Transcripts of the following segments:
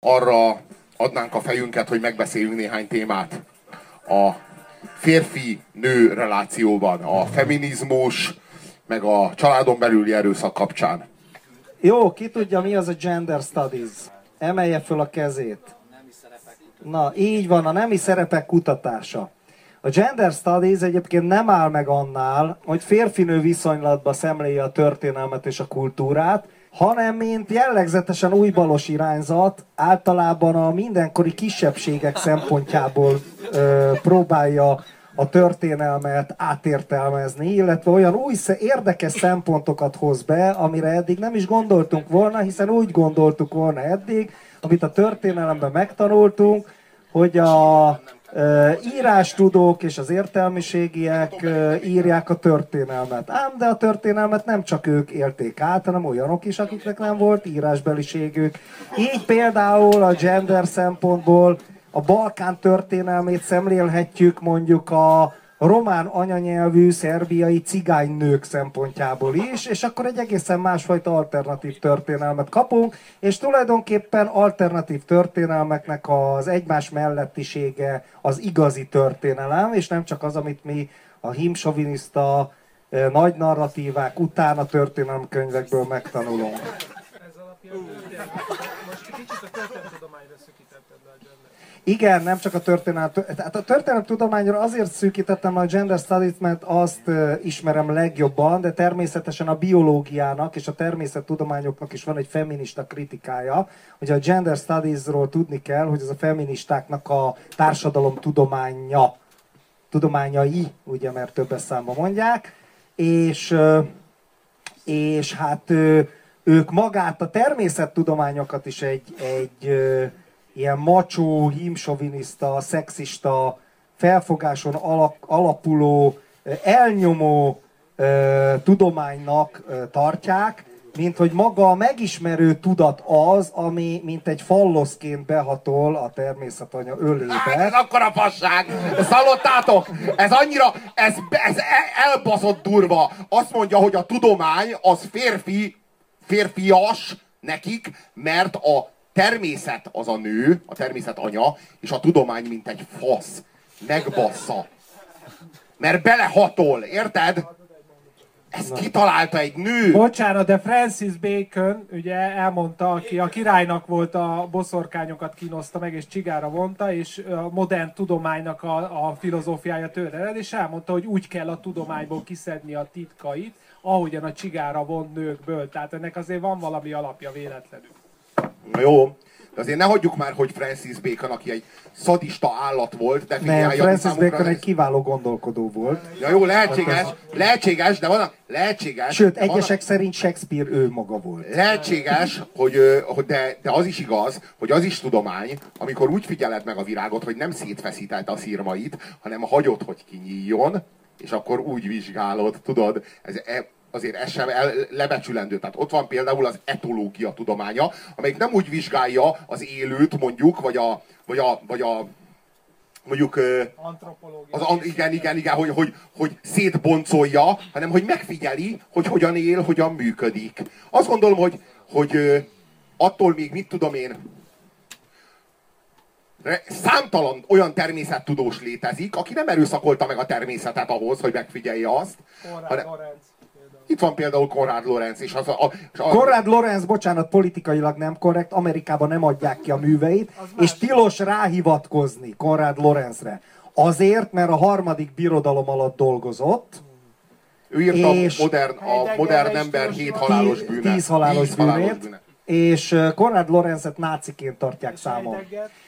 arra adnánk a fejünket, hogy megbeszéljünk néhány témát. A férfi-nő relációban, a feminizmus, meg a családon belüli erőszak kapcsán. Jó, ki tudja, mi az a gender studies? Emelje föl a kezét. Na, így van, a nemi szerepek kutatása. A gender studies egyébként nem áll meg annál, hogy férfinő viszonylatba szemléje a történelmet és a kultúrát, hanem mint jellegzetesen újbalos irányzat általában a mindenkori kisebbségek szempontjából ö, próbálja a történelmet átértelmezni, illetve olyan új érdekes szempontokat hoz be, amire eddig nem is gondoltunk volna, hiszen úgy gondoltuk volna eddig, amit a történelemben megtanultunk, hogy a írástudók és az értelmiségiek írják a történelmet. Ám de a történelmet nem csak ők élték át, hanem olyanok is, akiknek nem volt írásbeliségük. Így például a gender szempontból a Balkán történelmét szemlélhetjük mondjuk a román anyanyelvű szerbiai cigánynők szempontjából is, és akkor egy egészen másfajta alternatív történelmet kapunk, és tulajdonképpen alternatív történelmeknek az egymás mellettisége az igazi történelem, és nem csak az, amit mi a himsoviniszta nagy narratívák után a történelemkönyvekből megtanulunk. Ez alapján, most kicsit a történelemtudományra szükítetted le a igen, nem csak a történelem, tehát a történelem tudományra azért szűkítettem a gender studies, mert azt ismerem legjobban, de természetesen a biológiának és a természettudományoknak is van egy feminista kritikája, hogy a gender studiesról tudni kell, hogy ez a feministáknak a társadalom tudománya, tudományai, ugye, mert többes számba mondják, és, és hát ők magát a természettudományokat is egy, egy ilyen macsó, hímsoviniszta, szexista, felfogáson alapuló, elnyomó tudománynak tartják, mint hogy maga a megismerő tudat az, ami mint egy falloszként behatol a természetanya ölébe. Hát ez akkora fasság! Ezt? Ez annyira, ez, ez elbaszott durva. Azt mondja, hogy a tudomány az férfi, férfias nekik, mert a természet az a nő, a természet anya, és a tudomány mint egy fasz. Megbassza. Mert belehatol, érted? Ezt kitalálta egy nő. Bocsánat, de Francis Bacon ugye elmondta, aki a királynak volt a boszorkányokat kínoszta meg, és csigára vonta, és a modern tudománynak a, a filozófiája tőle ered, és elmondta, hogy úgy kell a tudományból kiszedni a titkait, ahogyan a csigára von nőkből. Tehát ennek azért van valami alapja véletlenül. Na jó, de azért ne hagyjuk már, hogy Francis Bacon, aki egy szadista állat volt, de Nem, Francis Bacon egy kiváló gondolkodó volt. Ja jó, lehetséges, lehetséges, de van lehetséges. Sőt, egyesek van, szerint Shakespeare ő maga volt. Lehetséges, hogy, hogy de, de az is igaz, hogy az is tudomány, amikor úgy figyeled meg a virágot, hogy nem szétfeszített a szírmait, hanem hagyod, hogy kinyíljon, és akkor úgy vizsgálod, tudod, ez, e, azért ez sem el, lebecsülendő. Tehát ott van például az etológia tudománya, amelyik nem úgy vizsgálja az élőt mondjuk, vagy a, vagy a, vagy a mondjuk az, igen, igen, igen, hogy, hogy, hogy szétboncolja, hanem hogy megfigyeli, hogy hogyan él, hogyan működik. Azt gondolom, hogy, hogy attól még, mit tudom én, számtalan olyan természettudós létezik, aki nem erőszakolta meg a természetet ahhoz, hogy megfigyelje azt. Konrad hanem, Lorenz. Itt van például Konrad Lorenz is. Az a, a, a... Konrad Lorenz, bocsánat, politikailag nem korrekt, Amerikában nem adják ki a műveit, és tilos ráhivatkozni Konrad Lorenzre. Azért, mert a harmadik birodalom alatt dolgozott, ő írta és a modern, a modern ember hét halálos bűne. Tíz halálos, tíz bűnét, bűne. És Konrad Lorenzet náciként tartják számon.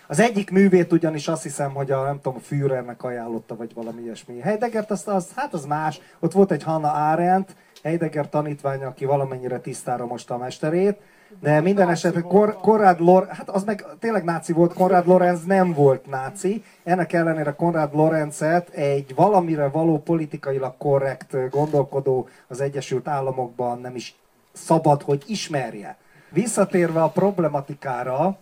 Az egyik művét ugyanis azt hiszem, hogy a, nem tudom, a Führernek ajánlotta, vagy valami ilyesmi. Heideggert, az, az, hát az más. Ott volt egy Hannah Arendt, Heidegger tanítványa, aki valamennyire tisztára most a mesterét, de minden esetre Kor, Konrad Lorenz, hát az meg tényleg náci volt, Konrad Lorenz nem volt náci, ennek ellenére Konrad Lorenzet egy valamire való politikailag korrekt gondolkodó az Egyesült Államokban nem is szabad, hogy ismerje. Visszatérve a problematikára,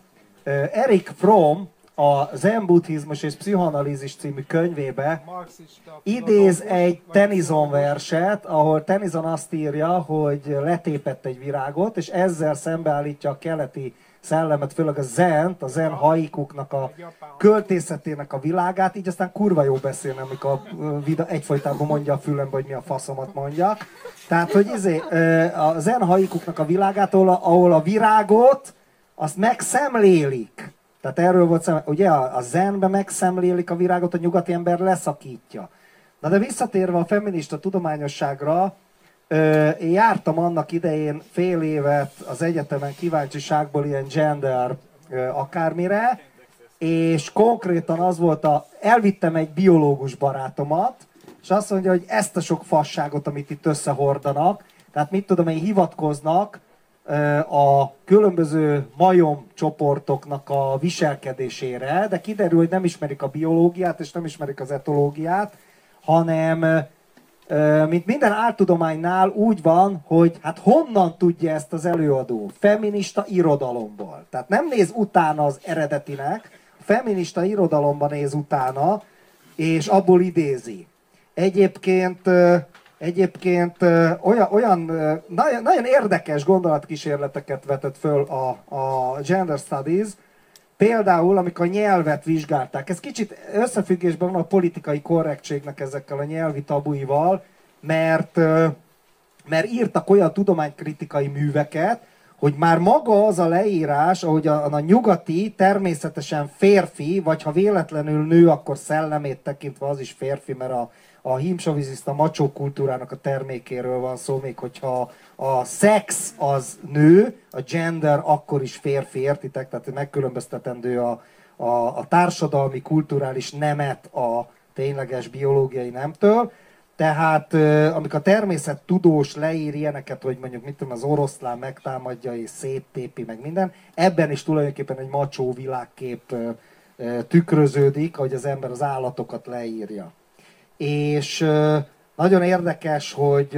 Erik Fromm, a Zen buddhizmus és pszichoanalízis című könyvébe idéz egy Tennyson verset, ahol Tennyson azt írja, hogy letépett egy virágot, és ezzel szembeállítja a keleti szellemet, főleg a zent, a zen haikuknak a költészetének a világát, így aztán kurva jó beszélni, amikor a egyfolytában mondja a fülembe, hogy mi a faszomat mondjak. Tehát, hogy izé, a zen haikuknak a világát, ahol a, ahol a virágot, azt megszemlélik. Tehát erről volt szem, ugye a, a zenbe megszemlélik a virágot, a nyugati ember leszakítja. Na de visszatérve a feminista tudományosságra, én jártam annak idején fél évet az egyetemen kíváncsiságból ilyen gender akármire, és konkrétan az volt a, elvittem egy biológus barátomat, és azt mondja, hogy ezt a sok fasságot, amit itt összehordanak, tehát mit tudom én, hivatkoznak a különböző majom csoportoknak a viselkedésére, de kiderül, hogy nem ismerik a biológiát, és nem ismerik az etológiát, hanem mint minden áltudománynál úgy van, hogy hát honnan tudja ezt az előadó? Feminista irodalomból. Tehát nem néz utána az eredetinek, feminista irodalomban néz utána, és abból idézi. Egyébként, egyébként olyan, olyan nagyon, nagyon érdekes gondolatkísérleteket vetett föl a, a Gender Studies, Például, amikor a nyelvet vizsgálták, ez kicsit összefüggésben van a politikai korrektségnek ezekkel a nyelvi tabuival, mert, mert írtak olyan tudománykritikai műveket, hogy már maga az a leírás, ahogy a, a nyugati természetesen férfi, vagy ha véletlenül nő, akkor szellemét tekintve az is férfi, mert a, a himsovizista macsó kultúrának a termékéről van szó, még hogyha a szex az nő, a gender akkor is férfi, értitek? Tehát megkülönböztetendő a, a, a társadalmi, kulturális nemet a tényleges biológiai nemtől. Tehát amikor a természet tudós leír ilyeneket, hogy mondjuk mit tudom, az oroszlán megtámadja és széttépi meg minden, ebben is tulajdonképpen egy macsó világkép tükröződik, hogy az ember az állatokat leírja. És nagyon érdekes, hogy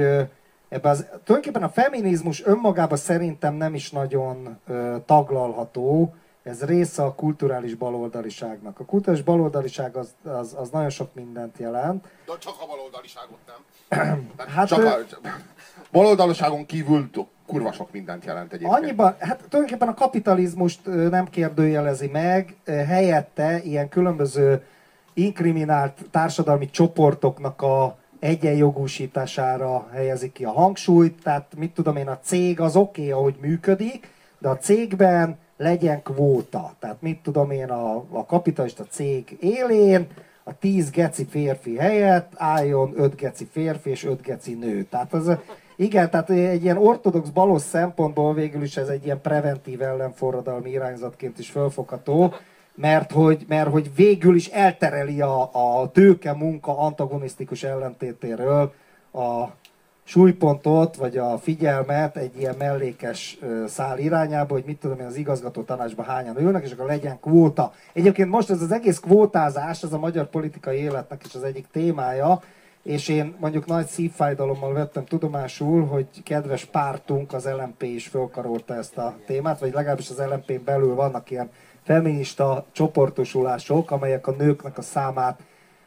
ebbe az, tulajdonképpen a feminizmus önmagában szerintem nem is nagyon taglalható, ez része a kulturális baloldaliságnak. A kulturális baloldaliság az, az, az nagyon sok mindent jelent. De csak a baloldaliságot nem. hát csak a, baloldaliságon kívül kurva sok mindent jelent egyébként. Annyiban, hát tulajdonképpen a kapitalizmust nem kérdőjelezi meg, helyette ilyen különböző inkriminált társadalmi csoportoknak a egyenjogúsítására helyezik ki a hangsúlyt, tehát mit tudom én, a cég az oké, okay, ahogy működik, de a cégben legyen kvóta. Tehát mit tudom én, a, a kapitalista cég élén a 10 geci férfi helyett álljon 5 geci férfi és 5 geci nő. Tehát az, igen, tehát egy ilyen ortodox balos szempontból végül is ez egy ilyen preventív ellenforradalmi irányzatként is felfogható, mert hogy, mert hogy végül is eltereli a, a tőke munka antagonisztikus ellentétéről a súlypontot, vagy a figyelmet egy ilyen mellékes szál irányába, hogy mit tudom én, az igazgató tanácsban hányan ülnek, és akkor legyen kvóta. Egyébként most ez az egész kvótázás, ez a magyar politikai életnek is az egyik témája, és én mondjuk nagy szívfájdalommal vettem tudomásul, hogy kedves pártunk, az LMP is fölkarolta ezt a témát, vagy legalábbis az LMP belül vannak ilyen feminista csoportosulások, amelyek a nőknek a számát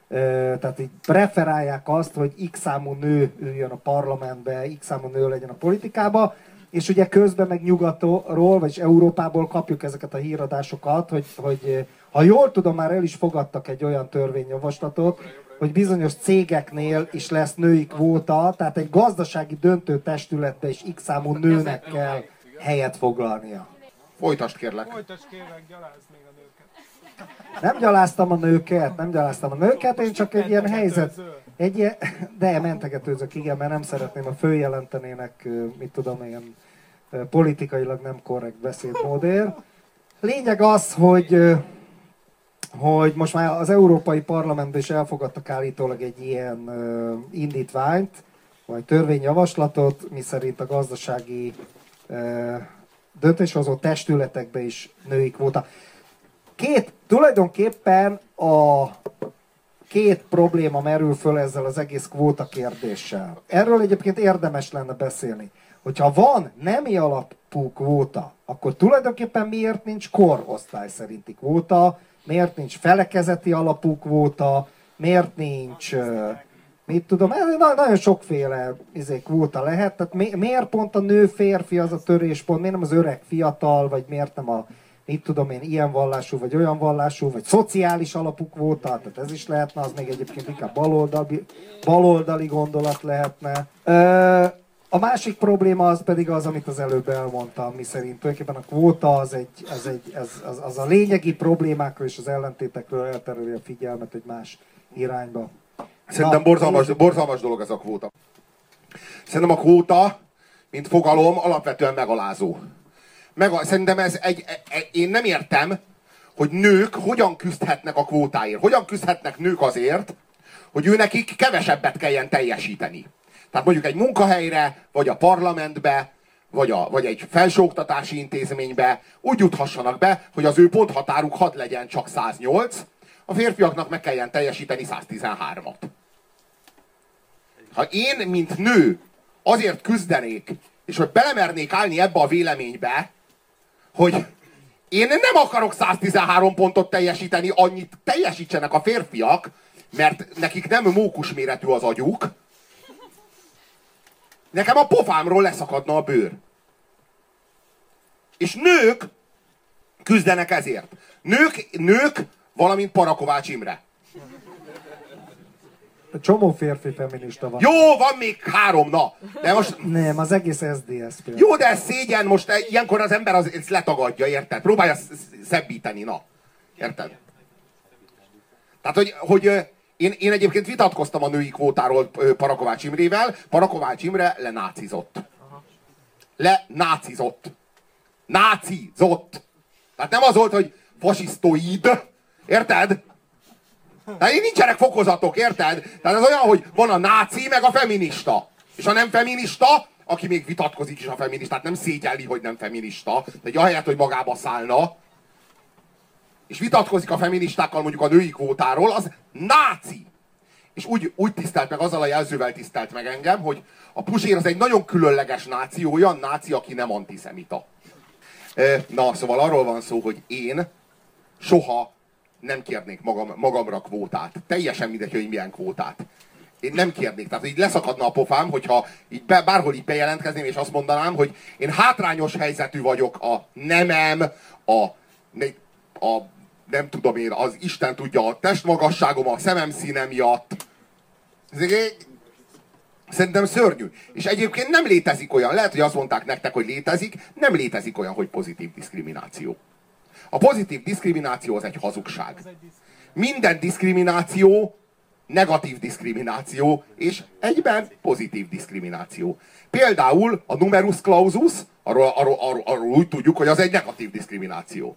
tehát így preferálják azt, hogy x számú nő üljön a parlamentbe, x számú nő legyen a politikába, és ugye közben meg nyugatról, vagy Európából kapjuk ezeket a híradásokat, hogy, hogy ha jól tudom, már el is fogadtak egy olyan törvényjavaslatot, hogy bizonyos cégeknél is lesz női kvóta, tehát egy gazdasági döntő testületbe is x számú nőnek kell helyet foglalnia. Folytasd kérlek. Folytasd kérlek, gyalázd még a nőket. Nem gyaláztam a nőket, nem gyaláztam a nőket, én csak egy ilyen helyzet, egy ilyen, de mentegetőzök, igen, mert nem szeretném, a följelentenének, mit tudom én, politikailag nem korrekt beszédmódér. Lényeg az, hogy hogy most már az Európai Parlamentben is elfogadtak állítólag egy ilyen indítványt, vagy törvényjavaslatot, miszerint a gazdasági döntéshozó testületekbe is női kvóta. Két, tulajdonképpen a két probléma merül föl ezzel az egész kvóta kérdéssel. Erről egyébként érdemes lenne beszélni. Hogyha van nemi alapú kvóta, akkor tulajdonképpen miért nincs korosztály szerinti kvóta, miért nincs felekezeti alapú kvóta, miért nincs mit tudom, ez nagyon sokféle izé, kvóta lehet, tehát mi, miért pont a nő-férfi az a töréspont, miért nem az öreg fiatal, vagy miért nem a mit tudom én, ilyen vallású, vagy olyan vallású, vagy szociális alapú kvóta, tehát ez is lehetne, az még egyébként inkább baloldali, baloldali gondolat lehetne. Ö, a másik probléma az pedig az, amit az előbb elmondtam, mi szerint tulajdonképpen a kvóta az, egy, az, egy, az, az, az a lényegi problémákról és az ellentétekről eltereli a figyelmet egy más irányba. Szerintem borzalmas, borzalmas dolog ez a kvóta. Szerintem a kvóta, mint fogalom, alapvetően megalázó. Meg, szerintem ez egy, egy, e, én nem értem, hogy nők hogyan küzdhetnek a kvótáért. Hogyan küzdhetnek nők azért, hogy ő nekik kevesebbet kelljen teljesíteni. Tehát mondjuk egy munkahelyre, vagy a parlamentbe, vagy, a, vagy egy felsőoktatási intézménybe úgy juthassanak be, hogy az ő ponthatáruk had legyen csak 108, a férfiaknak meg kelljen teljesíteni 113-at. Ha én, mint nő, azért küzdenék, és hogy belemernék állni ebbe a véleménybe, hogy én nem akarok 113 pontot teljesíteni, annyit teljesítsenek a férfiak, mert nekik nem mókus méretű az agyuk, nekem a pofámról leszakadna a bőr. És nők küzdenek ezért. Nők, nők valamint Parakovács Imre. Csomó férfi feminista van. Jó, van még három, na. De most... Nem, az egész SZDSZ. Jó, de ez szégyen, most ilyenkor az ember az, ezt letagadja, érted? Próbálja szebbíteni, na. Érted? Tehát, hogy, hogy én, én egyébként vitatkoztam a női kvótáról Parakovács Imrével. Parakovács Imre lenácizott. Lenácizott. Nácizott. Tehát nem az volt, hogy fasisztoid, érted? Tehát így nincsenek fokozatok, érted? Tehát ez olyan, hogy van a náci, meg a feminista. És a nem feminista, aki még vitatkozik is a feministát, nem szégyelli, hogy nem feminista, de ahelyett, hogy magába szállna, és vitatkozik a feministákkal mondjuk a női kvótáról, az náci. És úgy, úgy tisztelt meg, azzal a jelzővel tisztelt meg engem, hogy a Puzsér az egy nagyon különleges náci, olyan náci, aki nem antiszemita. Na, szóval arról van szó, hogy én soha nem kérnék magam, magamra kvótát. Teljesen mindegy, hogy milyen kvótát. Én nem kérnék. Tehát így leszakadna a pofám, hogyha így be, bárhol így bejelentkezném, és azt mondanám, hogy én hátrányos helyzetű vagyok a nemem, a, a nem tudom én, az Isten tudja, a testmagasságom, a szemem színe miatt. Szerintem szörnyű. És egyébként nem létezik olyan, lehet, hogy azt mondták nektek, hogy létezik, nem létezik olyan, hogy pozitív diszkrimináció. A pozitív diszkrimináció az egy hazugság. Minden diszkrimináció negatív diszkrimináció, és egyben pozitív diszkrimináció. Például a numerus clausus, arról, arról, arról, arról úgy tudjuk, hogy az egy negatív diszkrimináció.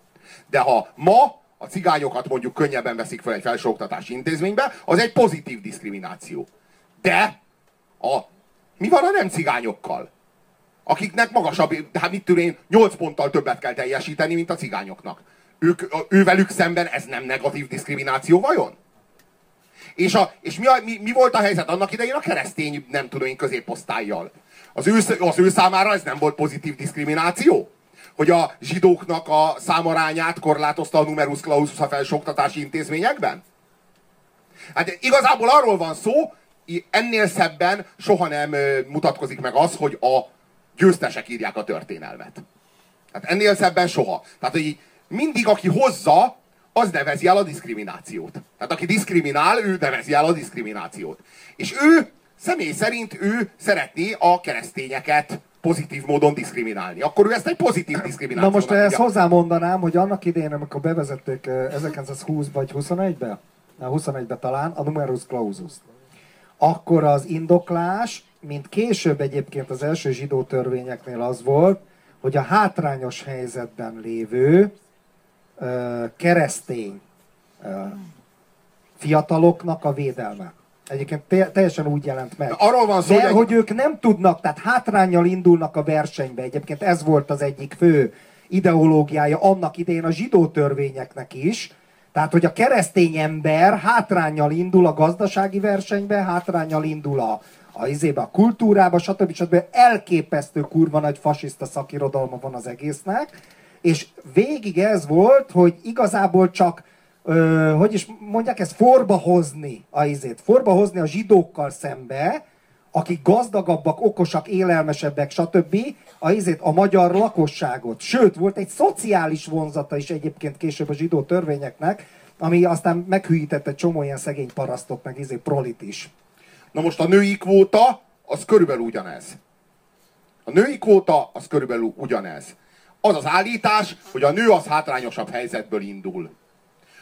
De ha ma a cigányokat mondjuk könnyebben veszik fel egy felsőoktatási intézménybe, az egy pozitív diszkrimináció. De a, mi van a nem cigányokkal? Akiknek magasabb, hát mit tudom én, 8 ponttal többet kell teljesíteni, mint a cigányoknak. Ők, ővelük szemben ez nem negatív diszkrimináció vajon? És, a, és mi, a, mi, mi volt a helyzet annak idején a keresztény, nem tudom én, középosztályjal? Az ő, az ő számára ez nem volt pozitív diszkrimináció? Hogy a zsidóknak a számarányát korlátozta a numerus clausus a felsőoktatási intézményekben? Hát igazából arról van szó, ennél szebben soha nem mutatkozik meg az, hogy a győztesek írják a történelmet. Tehát ennél szebben soha. Tehát, hogy mindig aki hozza, az nevezi el a diszkriminációt. Tehát aki diszkriminál, ő nevezi el a diszkriminációt. És ő személy szerint ő szeretné a keresztényeket pozitív módon diszkriminálni. Akkor ő ezt egy pozitív diszkrimináció. Na most ezt hozzámondanám, hogy annak idején, amikor bevezették 1920 eh, vagy 21-be, 21-be talán, a numerus clausus akkor az indoklás mint később egyébként az első zsidó törvényeknél az volt, hogy a hátrányos helyzetben lévő ö, keresztény ö, fiataloknak a védelme. Egyébként teljesen úgy jelent meg. Arról van szó, De, hogy, hogy ők nem tudnak, tehát hátrányjal indulnak a versenybe. Egyébként ez volt az egyik fő ideológiája annak idején a zsidó törvényeknek is, tehát, hogy a keresztény ember hátrányjal indul a gazdasági versenybe, hátrányjal indul a, a izébe, a kultúrába, stb. stb. Elképesztő kurva nagy fasiszta szakirodalma van az egésznek, és végig ez volt, hogy igazából csak ö, hogy is mondják ezt, forbahozni a izét, forbahozni a zsidókkal szembe, akik gazdagabbak, okosak, élelmesebbek, stb. a izét, a magyar lakosságot. Sőt, volt egy szociális vonzata is egyébként később a zsidó törvényeknek, ami aztán meghűítette csomó ilyen szegény parasztot, meg izé prolit is. Na most a női kvóta, az körülbelül ugyanez. A női kvóta, az körülbelül ugyanez. Az az állítás, hogy a nő az hátrányosabb helyzetből indul.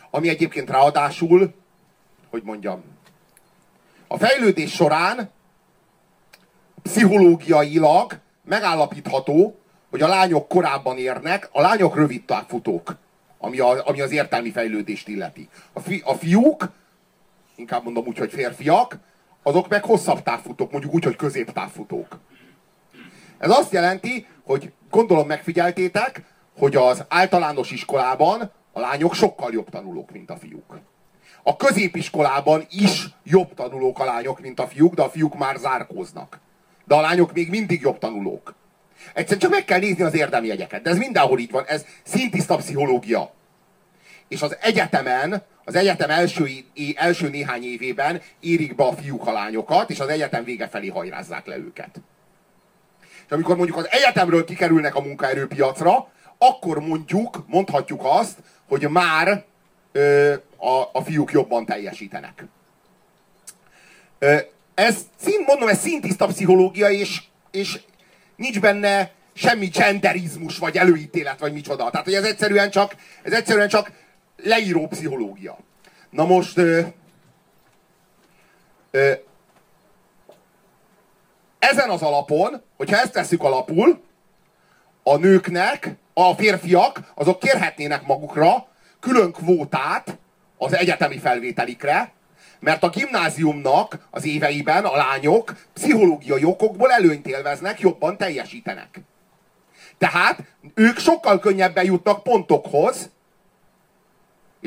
Ami egyébként ráadásul, hogy mondjam, a fejlődés során pszichológiailag megállapítható, hogy a lányok korábban érnek, a lányok rövid távfutók, ami, a, ami az értelmi fejlődést illeti. A, fi, a fiúk, inkább mondom úgy, hogy férfiak, azok meg hosszabb távfutók, mondjuk úgy, hogy középtávfutók. Ez azt jelenti, hogy gondolom megfigyeltétek, hogy az általános iskolában a lányok sokkal jobb tanulók, mint a fiúk. A középiskolában is jobb tanulók a lányok, mint a fiúk, de a fiúk már zárkóznak. De a lányok még mindig jobb tanulók. Egyszerűen csak meg kell nézni az érdemjegyeket. De ez mindenhol így van. Ez szintiszta pszichológia. És az egyetemen, az egyetem első, első néhány évében érik be a fiúk a lányokat, és az egyetem vége felé hajrázzák le őket. És amikor mondjuk az egyetemről kikerülnek a munkaerőpiacra, akkor mondjuk, mondhatjuk azt, hogy már ö, a, a fiúk jobban teljesítenek. Ö, ez, szint, mondom, ez szintiszta pszichológia, és, és nincs benne semmi genderizmus, vagy előítélet, vagy micsoda. Tehát, hogy ez egyszerűen csak, ez egyszerűen csak leíró pszichológia. Na most, ö, ö, ezen az alapon, hogyha ezt tesszük alapul, a nőknek, a férfiak, azok kérhetnének magukra külön kvótát az egyetemi felvételikre, mert a gimnáziumnak az éveiben a lányok pszichológiai okokból előnyt élveznek, jobban teljesítenek. Tehát ők sokkal könnyebben jutnak pontokhoz,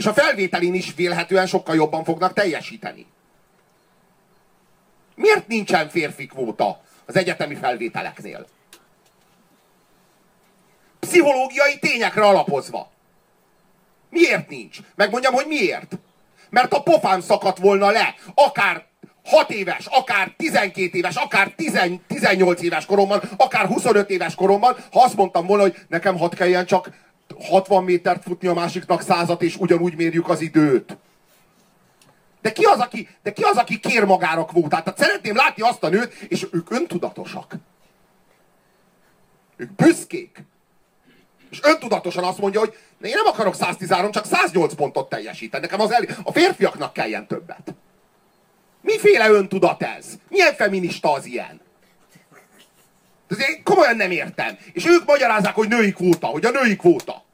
és a felvételin is vélhetően sokkal jobban fognak teljesíteni. Miért nincsen férfi kvóta az egyetemi felvételeknél? Pszichológiai tényekre alapozva. Miért nincs? Megmondjam, hogy miért. Mert a pofám szakadt volna le, akár 6 éves, akár 12 éves, akár 10, 18 éves koromban, akár 25 éves koromban, ha azt mondtam volna, hogy nekem hat kelljen csak 60 métert futni a másiknak százat, és ugyanúgy mérjük az időt. De ki az, aki, de ki az, aki kér magára kvótát? Tehát szeretném látni azt a nőt, és ők öntudatosak. Ők büszkék. És öntudatosan azt mondja, hogy én nem akarok 113, csak 108 pontot teljesíteni. Nekem az el... a férfiaknak kelljen többet. Miféle öntudat ez? Milyen feminista az ilyen? Ez én komolyan nem értem. És ők magyarázzák, hogy női kvóta, hogy a női kvóta.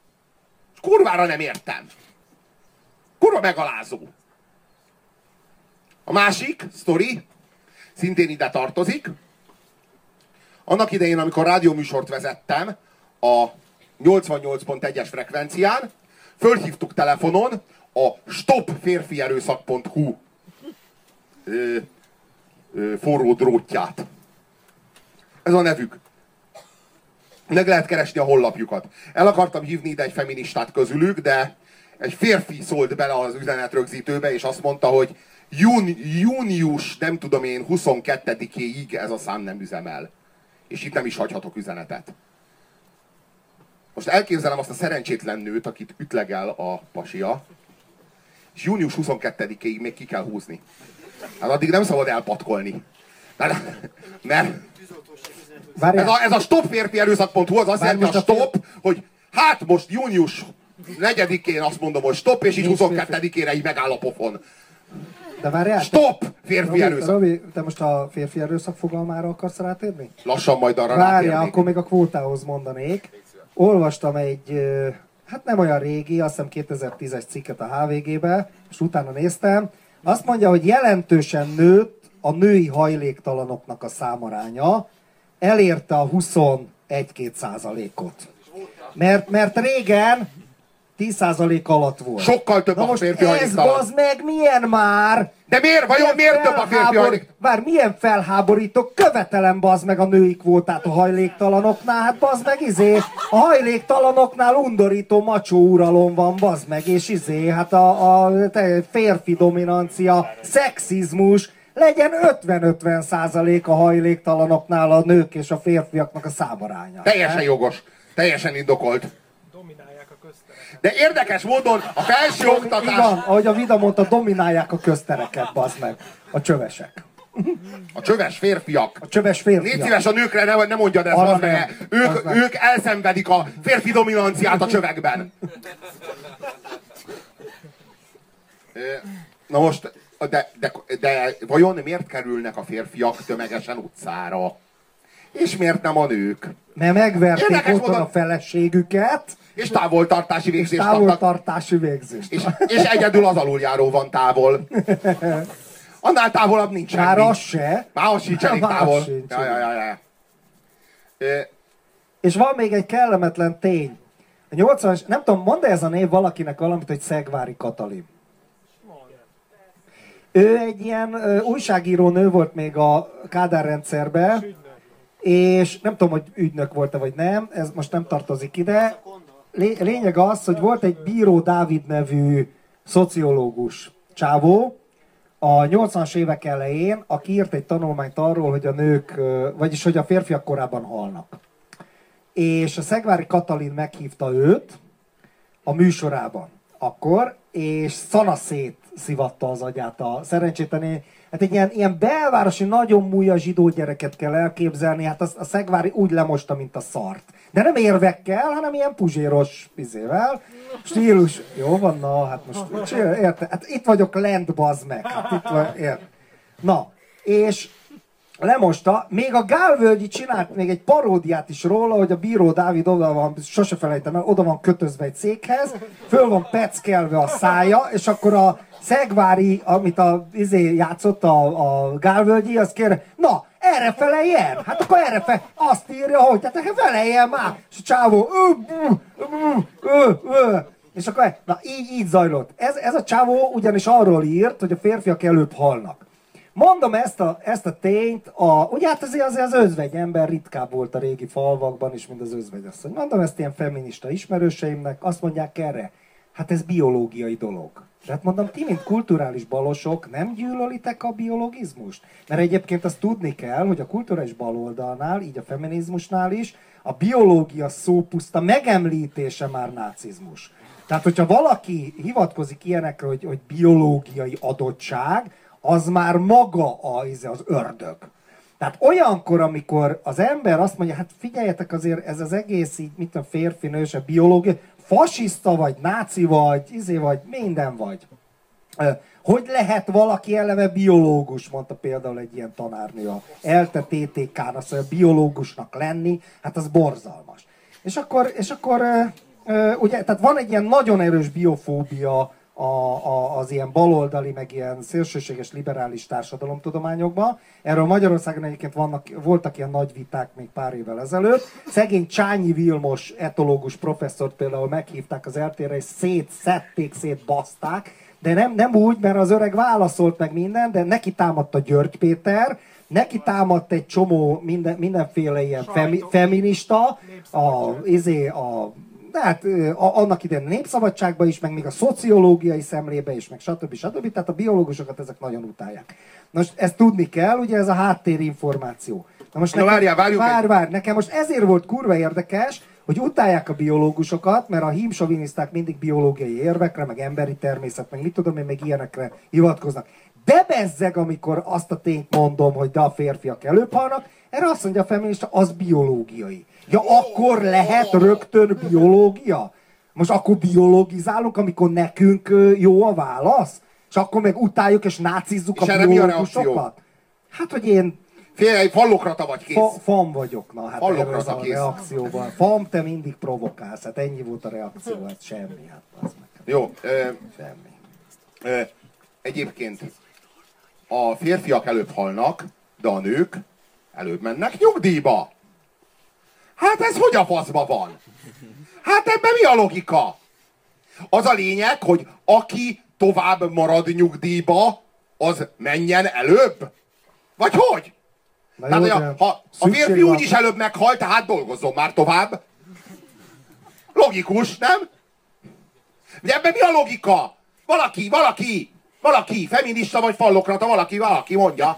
Kurvára nem értem. Kurva megalázó. A másik sztori, szintén ide tartozik. Annak idején, amikor rádióműsort vezettem, a 88.1-es frekvencián, fölhívtuk telefonon a stopférfierőszak.hu forró drótját. Ez a nevük. Meg lehet keresni a honlapjukat. El akartam hívni ide egy feministát közülük, de egy férfi szólt bele az üzenetrögzítőbe, és azt mondta, hogy júni, június, nem tudom én, 22-éig ez a szám nem üzemel. És itt nem is hagyhatok üzenetet. Most elképzelem azt a szerencsétlen nőt, akit ütlegel a pasia, és június 22-ig még ki kell húzni. Hát addig nem szabad elpatkolni. Mert, mert ez a, ez a stopférfierőszak.hu az azt jelenti a stop, hogy hát most június 4-én azt mondom, hogy stop, és így 22-ére így megáll a pofon. De várjál, Stop! Férfi Robi, erőszak. Robi, te most a férfi erőszak fogalmára akarsz rátérni? Lassan majd arra Várjál, rátérnék. akkor még a kvótához mondanék. Olvastam egy, hát nem olyan régi, azt hiszem 2010-es cikket a HVG-be, és utána néztem. Azt mondja, hogy jelentősen nőtt a női hajléktalanoknak a számaránya, elérte a 21-2 százalékot. Mert, mert régen 10% alatt volt. Sokkal több Na a most férfi ez az meg milyen már? De miért? Vajon miért több a férfi? Vár, milyen felháborító, követelem bazd meg a női kvótát a hajléktalanoknál, hát bazd meg izé, a hajléktalanoknál undorító macsó uralom van, bazd meg, és izé, hát a, a te- férfi dominancia, szexizmus, legyen 50-50 százalék a hajléktalanoknál a nők és a férfiaknak a számaránya. Teljesen jogos. Teljesen indokolt. Dominálják a köztereket. De érdekes módon a felső oktatás... van, ahogy a Vida mondta, dominálják a köztereket, bazd meg, a csövesek. A csöves férfiak. A csöves férfiak. Légy szíves a nőkre, ne, ne mondjad ezt, az meg. Ők, Az ők elszenvedik a férfi dominanciát a csövekben. Na most, de, de, de vajon miért kerülnek a férfiak tömegesen utcára? És miért nem a nők? Mert megverték Érdekes otthon módon- a feleségüket, És távoltartási és végzést kaptak. távoltartási végzést. És, és egyedül az aluljáró van távol. Annál távolabb nincs semmi. Már az se. Már az sincs elég távol. sincs, Ja, ja, ja, ja. És van még egy kellemetlen tény. A 80 nem tudom, mondd ez a név valakinek valamit, hogy Szegvári Katalin. Ő egy ilyen ö, újságíró nő volt még a Kádár rendszerben, és nem tudom, hogy ügynök volt-e vagy nem, ez most nem tartozik ide. Lé- lényeg az, hogy volt egy Bíró Dávid nevű szociológus csávó, a 80-as évek elején, aki írt egy tanulmányt arról, hogy a nők, vagyis hogy a férfiak korábban halnak. És a Szegvári Katalin meghívta őt a műsorában akkor, és szanaszét szivatta az agyát a szerencsétlené. Hát egy ilyen, ilyen belvárosi, nagyon múlja zsidó gyereket kell elképzelni, hát az, a Szegvári úgy lemosta, mint a szart. De nem érvekkel, hanem ilyen puzséros izével. Stílus. Jó van, na, hát most érte, hát itt vagyok lent, bazd meg. Hát itt van, ért. Na, és lemosta, még a Gálvölgyi csinált még egy paródiát is róla, hogy a bíró Dávid oda van, sose felejtem el, oda van kötözve egy székhez, föl van peckelve a szája, és akkor a Szegvári, amit a izé játszott a, a Gálvölgyi, az kér, na, erre feleljen! Hát akkor erre fel, azt írja, hogy tehát nekem feleljen már! És a csávó, ö, ö, ö. És akkor, na így, így zajlott. Ez, ez a csávó ugyanis arról írt, hogy a férfiak előbb halnak. Mondom ezt a, ezt a tényt, a, ugye hát azért, azért az özvegy ember ritkább volt a régi falvakban is, mint az özvegyasszony. Mondom ezt ilyen feminista ismerőseimnek, azt mondják erre, hát ez biológiai dolog. Tehát mondom, ti, mint kulturális balosok, nem gyűlölitek a biologizmust? Mert egyébként azt tudni kell, hogy a kulturális baloldalnál, így a feminizmusnál is, a biológia szó megemlítése már nácizmus. Tehát, hogyha valaki hivatkozik ilyenekre, hogy, hogy biológiai adottság, az már maga a, izé, az ördög. Tehát olyankor, amikor az ember azt mondja, hát figyeljetek azért, ez az egész így, mit a férfi, nős, a biológia, fasiszta vagy, náci vagy, izé vagy, minden vagy. Hogy lehet valaki eleve biológus, mondta például egy ilyen tanárnő a ELTE TTK-n, azt mondja, biológusnak lenni, hát az borzalmas. És akkor, és akkor ugye, tehát van egy ilyen nagyon erős biofóbia a, a, az ilyen baloldali, meg ilyen szélsőséges liberális társadalomtudományokban. Erről Magyarországon egyébként vannak, voltak ilyen nagy viták még pár évvel ezelőtt. Szegény Csányi Vilmos etológus professzort például meghívták az eltére, és szétszedték, szétbaszták, de nem, nem úgy, mert az öreg válaszolt meg minden, de neki támadta György Péter, neki támadt egy csomó minden, mindenféle ilyen femi, feminista, a, izé, a hát ö, a, annak idején a népszabadságban is, meg még a szociológiai szemlébe is, meg stb. stb. Tehát a biológusokat ezek nagyon utálják. Most ezt tudni kell, ugye ez a háttérinformáció. Na most Na várjál, várjuk vár, egy- vár, nekem most ezért volt kurva érdekes, hogy utálják a biológusokat, mert a hímsoviniszták mindig biológiai érvekre, meg emberi természet, meg mit tudom én, meg ilyenekre hivatkoznak. De bezzeg, amikor azt a tényt mondom, hogy de a férfiak előbb halnak, erre azt mondja a feminista, az biológiai. Ja, akkor lehet rögtön biológia? Most akkor biologizálunk, amikor nekünk jó a válasz? És akkor meg utáljuk és nácizzuk És a biológusokat? Hát, hogy én egy fallokrata vagy kész. fa, fam vagyok, na hát rajta a kész. reakcióban. Fam, te mindig provokálsz, hát ennyi volt a reakció, hát semmi, hát az meg, Jó, ö, semmi. ö, egyébként a férfiak előbb halnak, de a nők előbb mennek nyugdíjba. Hát ez hogy a faszba van? Hát ebben mi a logika? Az a lényeg, hogy aki tovább marad nyugdíjba, az menjen előbb? Vagy hogy? Na Tehát, jó, hogy a, ha a férfi van- úgyis előbb meghal, tehát dolgozzon már tovább. Logikus, nem? De ebben mi a logika? Valaki, valaki, valaki, feminista vagy fallokrata, valaki, valaki mondja.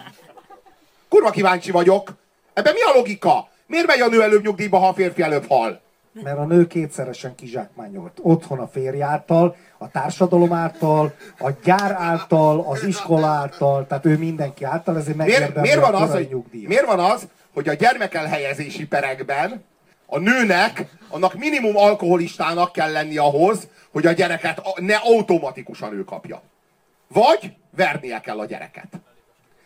Kurva kíváncsi vagyok. Ebben mi a logika? Miért megy a nő előbb nyugdíjba, ha a férfi előbb hal? Mert a nő kétszeresen kizsákmányolt. Otthon a férj által, a társadalom által, a gyár által, az iskola által, tehát ő mindenki által, ezért Miért, megérdemli miért, van a az, hogy, nyugdíjat. miért van az, hogy a gyermekelhelyezési perekben a nőnek, annak minimum alkoholistának kell lenni ahhoz, hogy a gyereket ne automatikusan ő kapja. Vagy vernie kell a gyereket.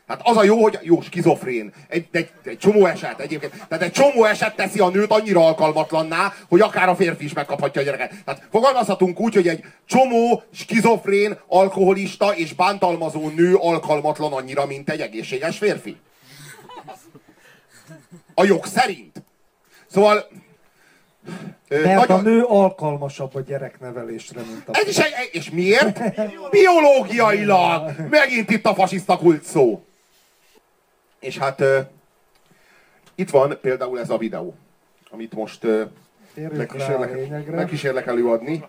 Hát az a jó, hogy jó, skizofrén. Egy, egy, egy csomó eset egyébként. Tehát egy csomó eset teszi a nőt annyira alkalmatlanná, hogy akár a férfi is megkaphatja a gyereket. Tehát fogalmazhatunk úgy, hogy egy csomó skizofrén, alkoholista és bántalmazó nő alkalmatlan annyira, mint egy egészséges férfi. A jog szerint. Szóval... Mert a nagyon- nő alkalmasabb a gyereknevelésre, mint a ez is egy, és miért? Biológiailag! Megint itt a fasiszta kult szó. És hát uh, itt van például ez a videó, amit most uh, megkísérlek, megkísérlek előadni.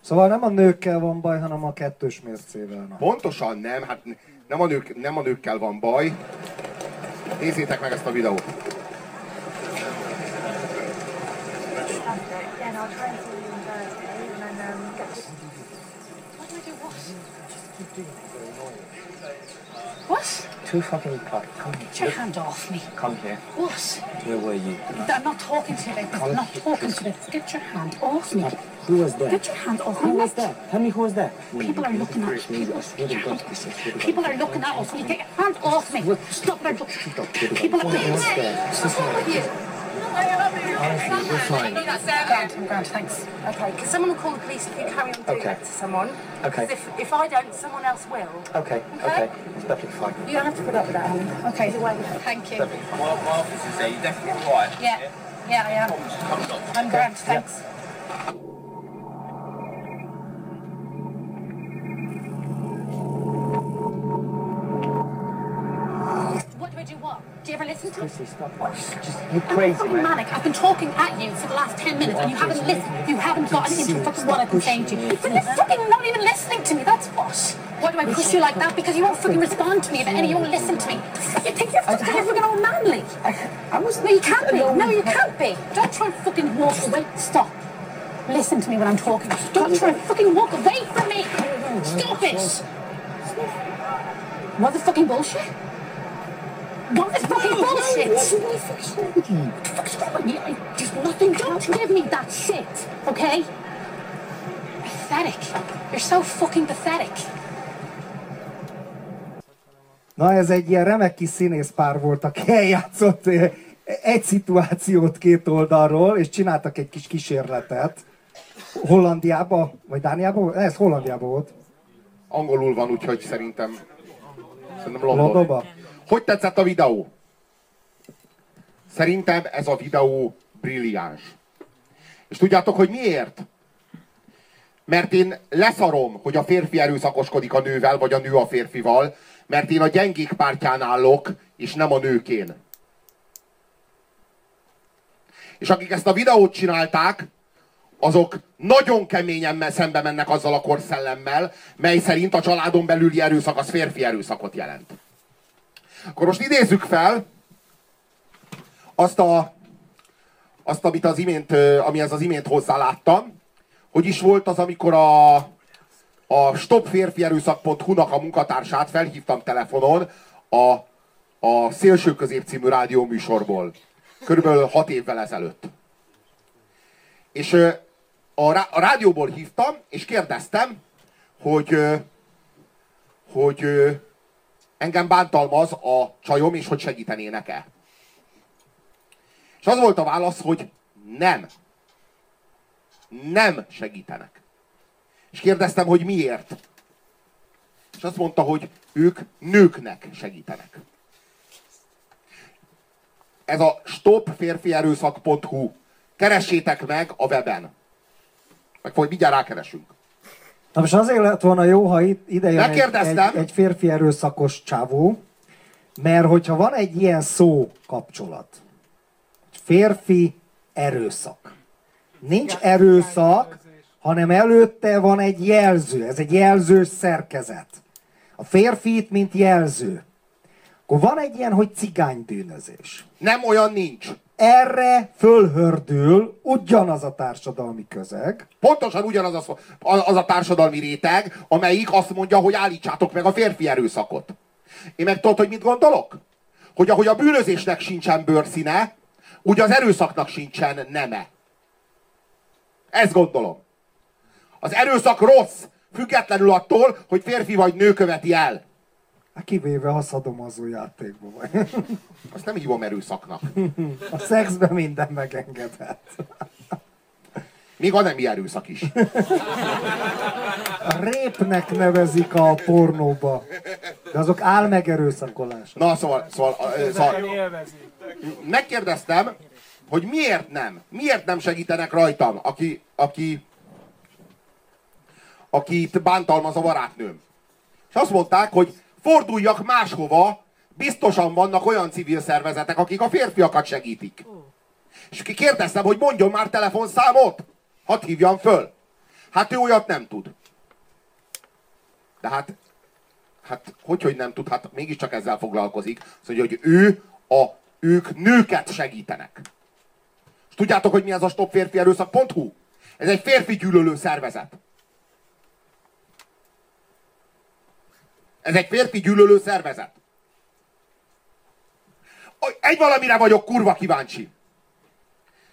Szóval nem a nőkkel van baj, hanem a kettős mércével. Na. Pontosan nem, hát nem a, nők, nem a nőkkel van baj. Nézzétek meg ezt a videót. What do I do? What? What? Too fucking cut. Come Get your hand off me. Come here. What? Where were you? I'm not talking to you like this. I'm not talking to you. Get your hand off me. Who was there? Get your hand off me. Who was there? Tell me who was there. People are looking at us. swear to God, I swear to God. People are looking at us. Get your hand off me. Stop it. People are looking What's there? What's wrong with you? Honestly, we're fine. Grant, I'm Grant, thanks. Okay, can someone will call the police if you carry on doing Okay. that to someone? Okay. 'Cause If, if I don't, someone else will. Okay, okay. It's perfectly fine. You don't have to put up with that, Alan. Okay, Either way. thank you. My, my office is there, you're definitely all right. Yeah, yeah, I am. Come on. I'm Grant, thanks. You ever listen to me? Chrissy, stop. Oh, just, you crazy, fucking man. manic. I've been talking at you for the last 10 minutes and you haven't listened. You haven't gotten into fucking what I've been saying to you. But you're fucking not even listening to me. That's what. Why do I push you like that? Because you won't fucking respond to me about any, you won't listen to me. You think you're fucking, you're fucking all manly. I was No, you can't be. No, you can't be. Don't try and fucking walk away. Stop. Listen to me when I'm talking. Don't try and fucking walk away from me. Stop it. Motherfucking bullshit? What the fucking bullshit? What the fuck's wrong with you? What the fuck's wrong with me? I, there's nothing. Don't give me that shit, okay? Pathetic. You're so fucking pathetic. Na ez egy ilyen remek kis színészpár volt, aki eljátszott eh, egy szituációt két oldalról, és csináltak egy kis kísérletet. Hollandiába, vagy Dániába? Ez Hollandiába volt. Angolul van, úgyhogy szerintem, szerintem London. Londonba. Hogy tetszett a videó? Szerintem ez a videó brilliáns. És tudjátok, hogy miért? Mert én leszarom, hogy a férfi erőszakoskodik a nővel, vagy a nő a férfival, mert én a gyengék pártján állok, és nem a nőkén. És akik ezt a videót csinálták, azok nagyon keményen szembe mennek azzal a korszellemmel, mely szerint a családon belüli erőszak az férfi erőszakot jelent. Akkor most idézzük fel azt, a, azt amit az imént, amihez az imént hozzáláttam. Hogy is volt az, amikor a, a stopférfierőszak.hu-nak a munkatársát felhívtam telefonon a, a Szélső Közép című rádió műsorból. Körülbelül hat évvel ezelőtt. És a, a rádióból hívtam, és kérdeztem, hogy, hogy engem bántalmaz a csajom, és hogy segítenének-e. És az volt a válasz, hogy nem. Nem segítenek. És kérdeztem, hogy miért. És azt mondta, hogy ők nőknek segítenek. Ez a stopférfierőszak.hu. Keressétek meg a weben. Meg majd mindjárt rákeresünk. Na most azért lett volna jó, ha itt ide jön egy, egy, egy férfi erőszakos csávó, mert hogyha van egy ilyen szó kapcsolat, férfi erőszak. Nincs erőszak, hanem előtte van egy jelző, ez egy jelzős szerkezet. A férfit, mint jelző. Akkor van egy ilyen, hogy cigánybűnözés. Nem olyan nincs. Erre fölhördül ugyanaz a társadalmi közeg, Pontosan ugyanaz a, szó- az a társadalmi réteg, amelyik azt mondja, hogy állítsátok meg a férfi erőszakot. Én meg tudod, hogy mit gondolok? Hogy ahogy a bűnözésnek sincsen bőrszíne, úgy az erőszaknak sincsen neme. Ezt gondolom. Az erőszak rossz, függetlenül attól, hogy férfi vagy nő követi el. Hát kivéve ha szadomazó játékban vagy. Azt nem hívom erőszaknak. A szexben minden megengedhet. Még a nemi erőszak is. A répnek nevezik a pornóba. De azok álmegerőszakolás. Na, szóval, szóval, szóval megkérdeztem, hogy miért nem, miért nem segítenek rajtam, aki, aki, akit bántalmaz a barátnőm. És azt mondták, hogy forduljak máshova, biztosan vannak olyan civil szervezetek, akik a férfiakat segítik. És ki- kérdeztem, hogy mondjon már telefonszámot, hadd hívjam föl. Hát ő olyat nem tud. De hát, hát hogy, hogy nem tud, hát mégiscsak ezzel foglalkozik. Mondja, hogy ő a, ők nőket segítenek. És tudjátok, hogy mi ez a stopférfierőszak.hu? Ez egy férfi gyűlölő szervezet. Ez egy férfi gyűlölő szervezet. Egy valamire vagyok kurva kíváncsi.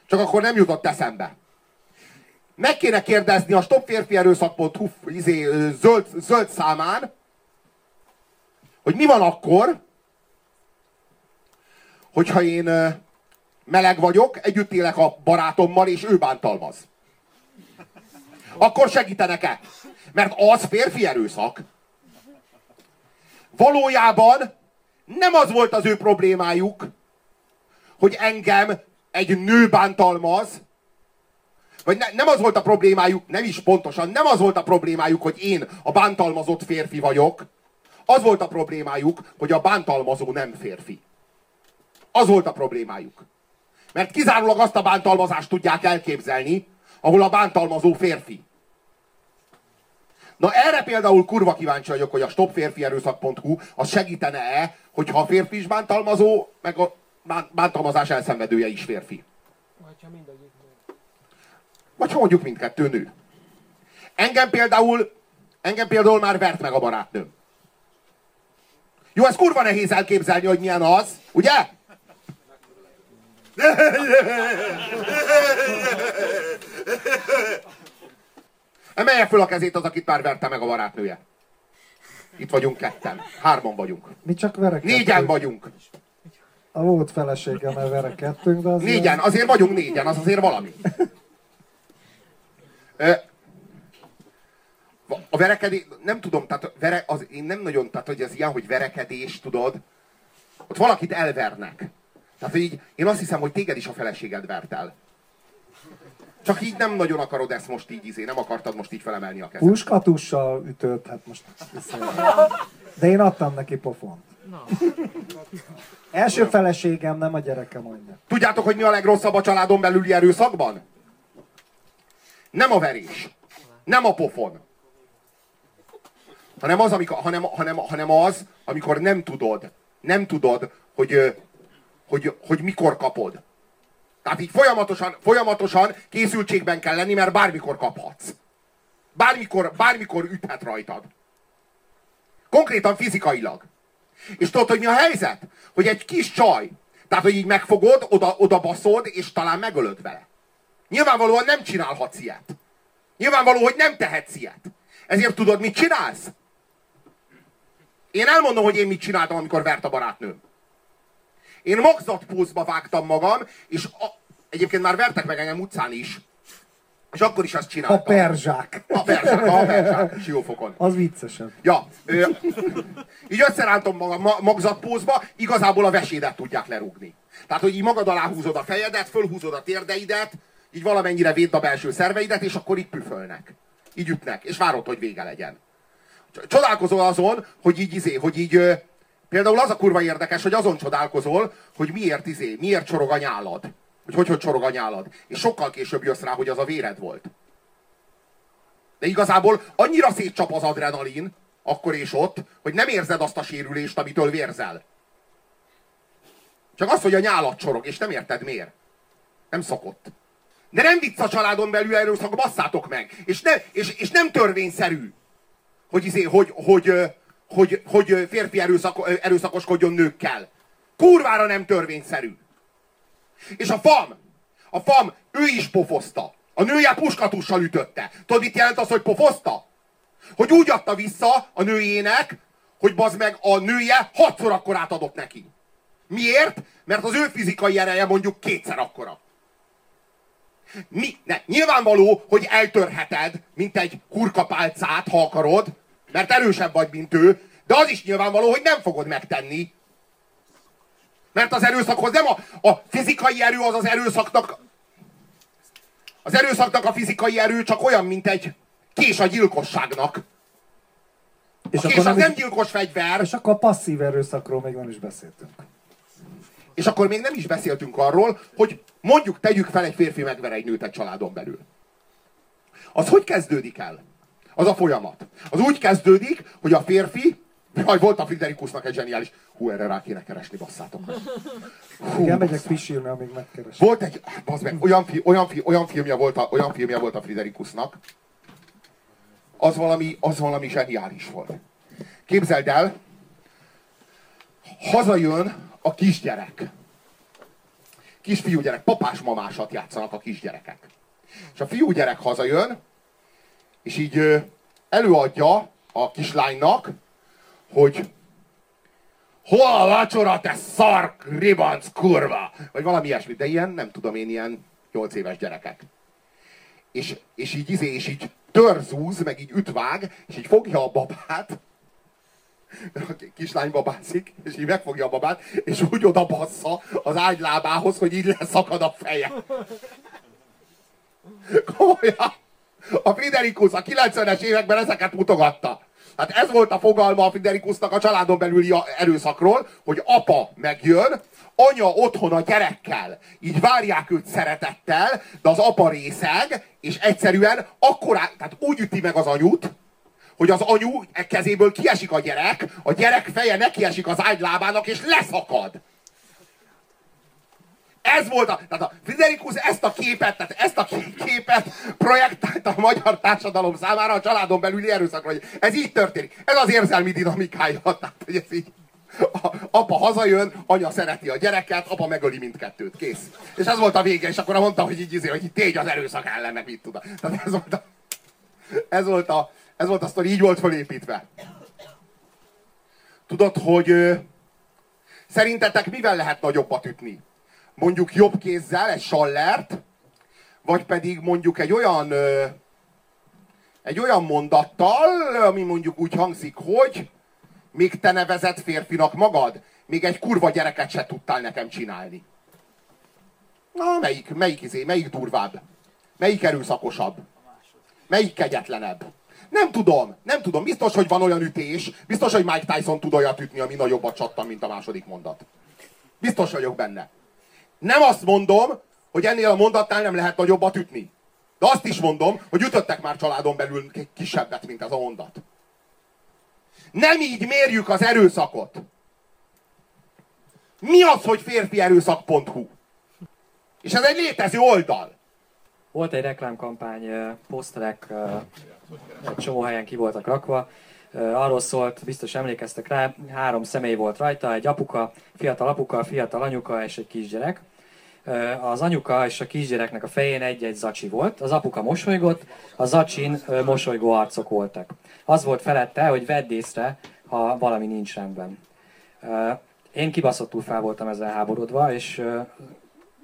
Csak akkor nem jutott eszembe. Meg kéne kérdezni a stopférfierőszak.hu izé, zöld, zöld számán, hogy mi van akkor, hogyha én meleg vagyok, együtt élek a barátommal, és ő bántalmaz. Akkor segítenek-e? Mert az férfi erőszak. Valójában nem az volt az ő problémájuk, hogy engem egy nő bántalmaz, vagy ne, nem az volt a problémájuk, nem is pontosan, nem az volt a problémájuk, hogy én a bántalmazott férfi vagyok, az volt a problémájuk, hogy a bántalmazó nem férfi. Az volt a problémájuk. Mert kizárólag azt a bántalmazást tudják elképzelni, ahol a bántalmazó férfi. Na erre például kurva kíváncsi vagyok, hogy a stopférfierőszak.hu az segítene-e, hogyha a férfi is bántalmazó, meg a bán- bántalmazás elszenvedője is férfi. Vagy ha mondjuk mindkettő nő. Engem például, engem például már vert meg a barátnőm. Jó, ez kurva nehéz elképzelni, hogy milyen az, ugye? Emelje föl a kezét az, akit már verte meg a barátnője. Itt vagyunk ketten. Hárman vagyunk. Mi csak verekedtünk. Négyen vagyunk. A volt feleségemmel verekedtünk, de az Négyen, azért vagyunk négyen, az azért valami. A verekedés, nem tudom, tehát vere, az, én nem nagyon, tehát hogy ez ilyen, hogy verekedés, tudod, ott valakit elvernek. Tehát, így, én azt hiszem, hogy téged is a feleséged vert el. Csak így nem nagyon akarod ezt most így, izé, nem akartad most így felemelni a kezed. Puskatussal ütött, hát most viszont. De én adtam neki pofont. Első feleségem, nem a gyerekem mondja. Tudjátok, hogy mi a legrosszabb a családon belüli erőszakban? Nem a verés. Nem a pofon. Hanem az, amikor, hanem, hanem, hanem az, amikor nem tudod, nem tudod, hogy, hogy, hogy mikor kapod. Tehát így folyamatosan, folyamatosan készültségben kell lenni, mert bármikor kaphatsz. Bármikor, bármikor üthet rajtad. Konkrétan fizikailag. És tudod, hogy mi a helyzet? Hogy egy kis csaj, tehát, hogy így megfogod, oda, oda baszod, és talán megölöd vele. Nyilvánvalóan nem csinálhatsz ilyet. Nyilvánvaló, hogy nem tehetsz ilyet. Ezért tudod, mit csinálsz? Én elmondom, hogy én mit csináltam, amikor vert a barátnőm. Én magzatpózba vágtam magam, és a, egyébként már vertek meg engem utcán is. És akkor is azt A csináltam. perzsák. A perzsák, a perzsák, siófokon. Az viccesebb. Ja, ö, így összerántom magam ma- magzatpózba, igazából a vesédet tudják lerúgni. Tehát, hogy így magad alá húzod a fejedet, fölhúzod a térdeidet, így valamennyire védd a belső szerveidet, és akkor így püfölnek. Így ütnek, és várod, hogy vége legyen. Csodálkozol azon, hogy így izé, hogy így például az a kurva érdekes, hogy azon csodálkozol, hogy miért izé, miért csorog a nyálad. Hogy hogy, hogy csorog a nyálad. És sokkal később jössz rá, hogy az a véred volt. De igazából annyira szétcsap az adrenalin, akkor és ott, hogy nem érzed azt a sérülést, amitől vérzel. Csak az, hogy a nyálat csorog, és nem érted miért. Nem szokott. De nem vicc a családon belül erőszak, basszátok meg. És, ne, és, és nem törvényszerű, hogy, izé, hogy, hogy, hogy, hogy, hogy férfi erőszak, erőszakoskodjon nőkkel. Kurvára nem törvényszerű. És a fam, a fam, ő is pofozta. A nője puskatussal ütötte. Tudod, mit jelent az, hogy pofozta? Hogy úgy adta vissza a nőjének, hogy bazd meg a nője hatszor akkorát adott neki. Miért? Mert az ő fizikai ereje mondjuk kétszer akkora. Mi? Ne, nyilvánvaló, hogy eltörheted, mint egy kurkapálcát, ha akarod, mert erősebb vagy, mint ő, de az is nyilvánvaló, hogy nem fogod megtenni. Mert az erőszakhoz nem a, a fizikai erő az az erőszaknak az erőszaknak a fizikai erő csak olyan, mint egy kés a gyilkosságnak. És a kés az nem, nem gyilkos fegyver. És akkor a passzív erőszakról még nem is beszéltünk. És akkor még nem is beszéltünk arról, hogy mondjuk tegyük fel egy férfi megver egy nőt egy családon belül. Az hogy kezdődik el? Az a folyamat. Az úgy kezdődik, hogy a férfi, Jaj, volt a Friderikusnak egy zseniális. Hú, erre rá kéne keresni, basszátok meg. Hú, Igen, megyek pisírni, amíg megkeres. Volt egy, bazd meg, olyan, fi, olyan, fi, olyan, filmje volt a, olyan filmje volt a Friderikusnak, az valami, az valami zseniális volt. Képzeld el, hazajön a kisgyerek. Kisfiúgyerek, papás-mamásat játszanak a kisgyerekek. És a fiúgyerek hazajön, és így előadja a kislánynak, hogy hol a vacsora, te szark, ribanc, kurva! Vagy valami ilyesmi, de ilyen, nem tudom én, ilyen 8 éves gyerekek. És, és így izé, és így törzúz, meg így ütvág, és így fogja a babát, a kislány babászik, és így megfogja a babát, és úgy oda bassza az ágylábához, hogy így leszakad a feje. Komolyan. A Friderikus a 90-es években ezeket mutogatta. Hát ez volt a fogalma a Friderikusnak a családon belüli erőszakról, hogy apa megjön, anya otthon a gyerekkel, így várják őt szeretettel, de az apa részeg, és egyszerűen akkor, tehát úgy üti meg az anyut, hogy az anyu kezéből kiesik a gyerek, a gyerek feje nekiesik az ágylábának, és leszakad. Ez volt a, tehát a Friderikus ezt a képet, tehát ezt a képet projektálta a magyar társadalom számára a családon belüli erőszakra, hogy ez így történik. Ez az érzelmi dinamikája, tehát hogy ez így. A, apa hazajön, anya szereti a gyereket, apa megöli mindkettőt, kész. És ez volt a vége, és akkor mondta, hogy így, izé, hogy így tégy az erőszak ellen, meg mit tud. Tehát ez volt a, ez volt a, ez volt a sztori, így volt felépítve. Tudod, hogy ö, szerintetek mivel lehet nagyobbat ütni? Mondjuk jobb kézzel egy sallert, vagy pedig mondjuk egy olyan egy olyan mondattal, ami mondjuk úgy hangzik, hogy még te nevezett férfinak magad, még egy kurva gyereket se tudtál nekem csinálni. Na, melyik, melyik izé, melyik durvább? Melyik erőszakosabb? Melyik kegyetlenebb? Nem tudom, nem tudom. Biztos, hogy van olyan ütés, biztos, hogy Mike Tyson tud olyat ütni, ami nagyobbat csattam, mint a második mondat. Biztos vagyok benne. Nem azt mondom, hogy ennél a mondatnál nem lehet nagyobbat ütni. De azt is mondom, hogy ütöttek már családon belül kisebbet, mint ez a mondat. Nem így mérjük az erőszakot. Mi az, hogy férfierőszak.hu? És ez egy létező oldal. Volt egy reklámkampány, poszterek egy csomó helyen ki voltak rakva. Arról szólt, biztos emlékeztek rá, három személy volt rajta, egy apuka, fiatal apuka, fiatal anyuka és egy kisgyerek az anyuka és a kisgyereknek a fején egy-egy zacsi volt, az apuka mosolygott, a zacsin mosolygó arcok voltak. Az volt felette, hogy vedd észre, ha valami nincs rendben. Én kibaszottul fel voltam ezzel háborodva, és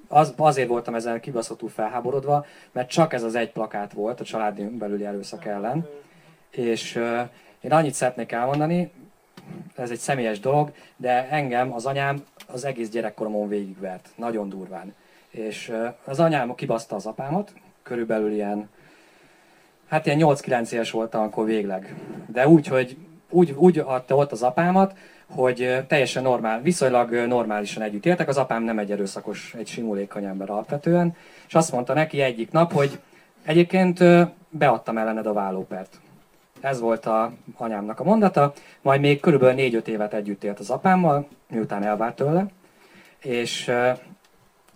az, azért voltam ezzel kibaszottul felháborodva, mert csak ez az egy plakát volt a családi belüli erőszak ellen. És én annyit szeretnék elmondani, ez egy személyes dolog, de engem az anyám az egész gyerekkoromon végigvert, nagyon durván. És az anyám kibaszta az apámat, körülbelül ilyen, hát ilyen 8-9 éves voltam akkor végleg. De úgy, hogy úgy, úgy adta ott az apámat, hogy teljesen normál, viszonylag normálisan együtt éltek. Az apám nem egy erőszakos, egy simulékony ember alapvetően, és azt mondta neki egyik nap, hogy egyébként beadtam ellened a vállópert. Ez volt a anyámnak a mondata, majd még körülbelül 4-5 évet együtt élt az apámmal, miután elvárt tőle, és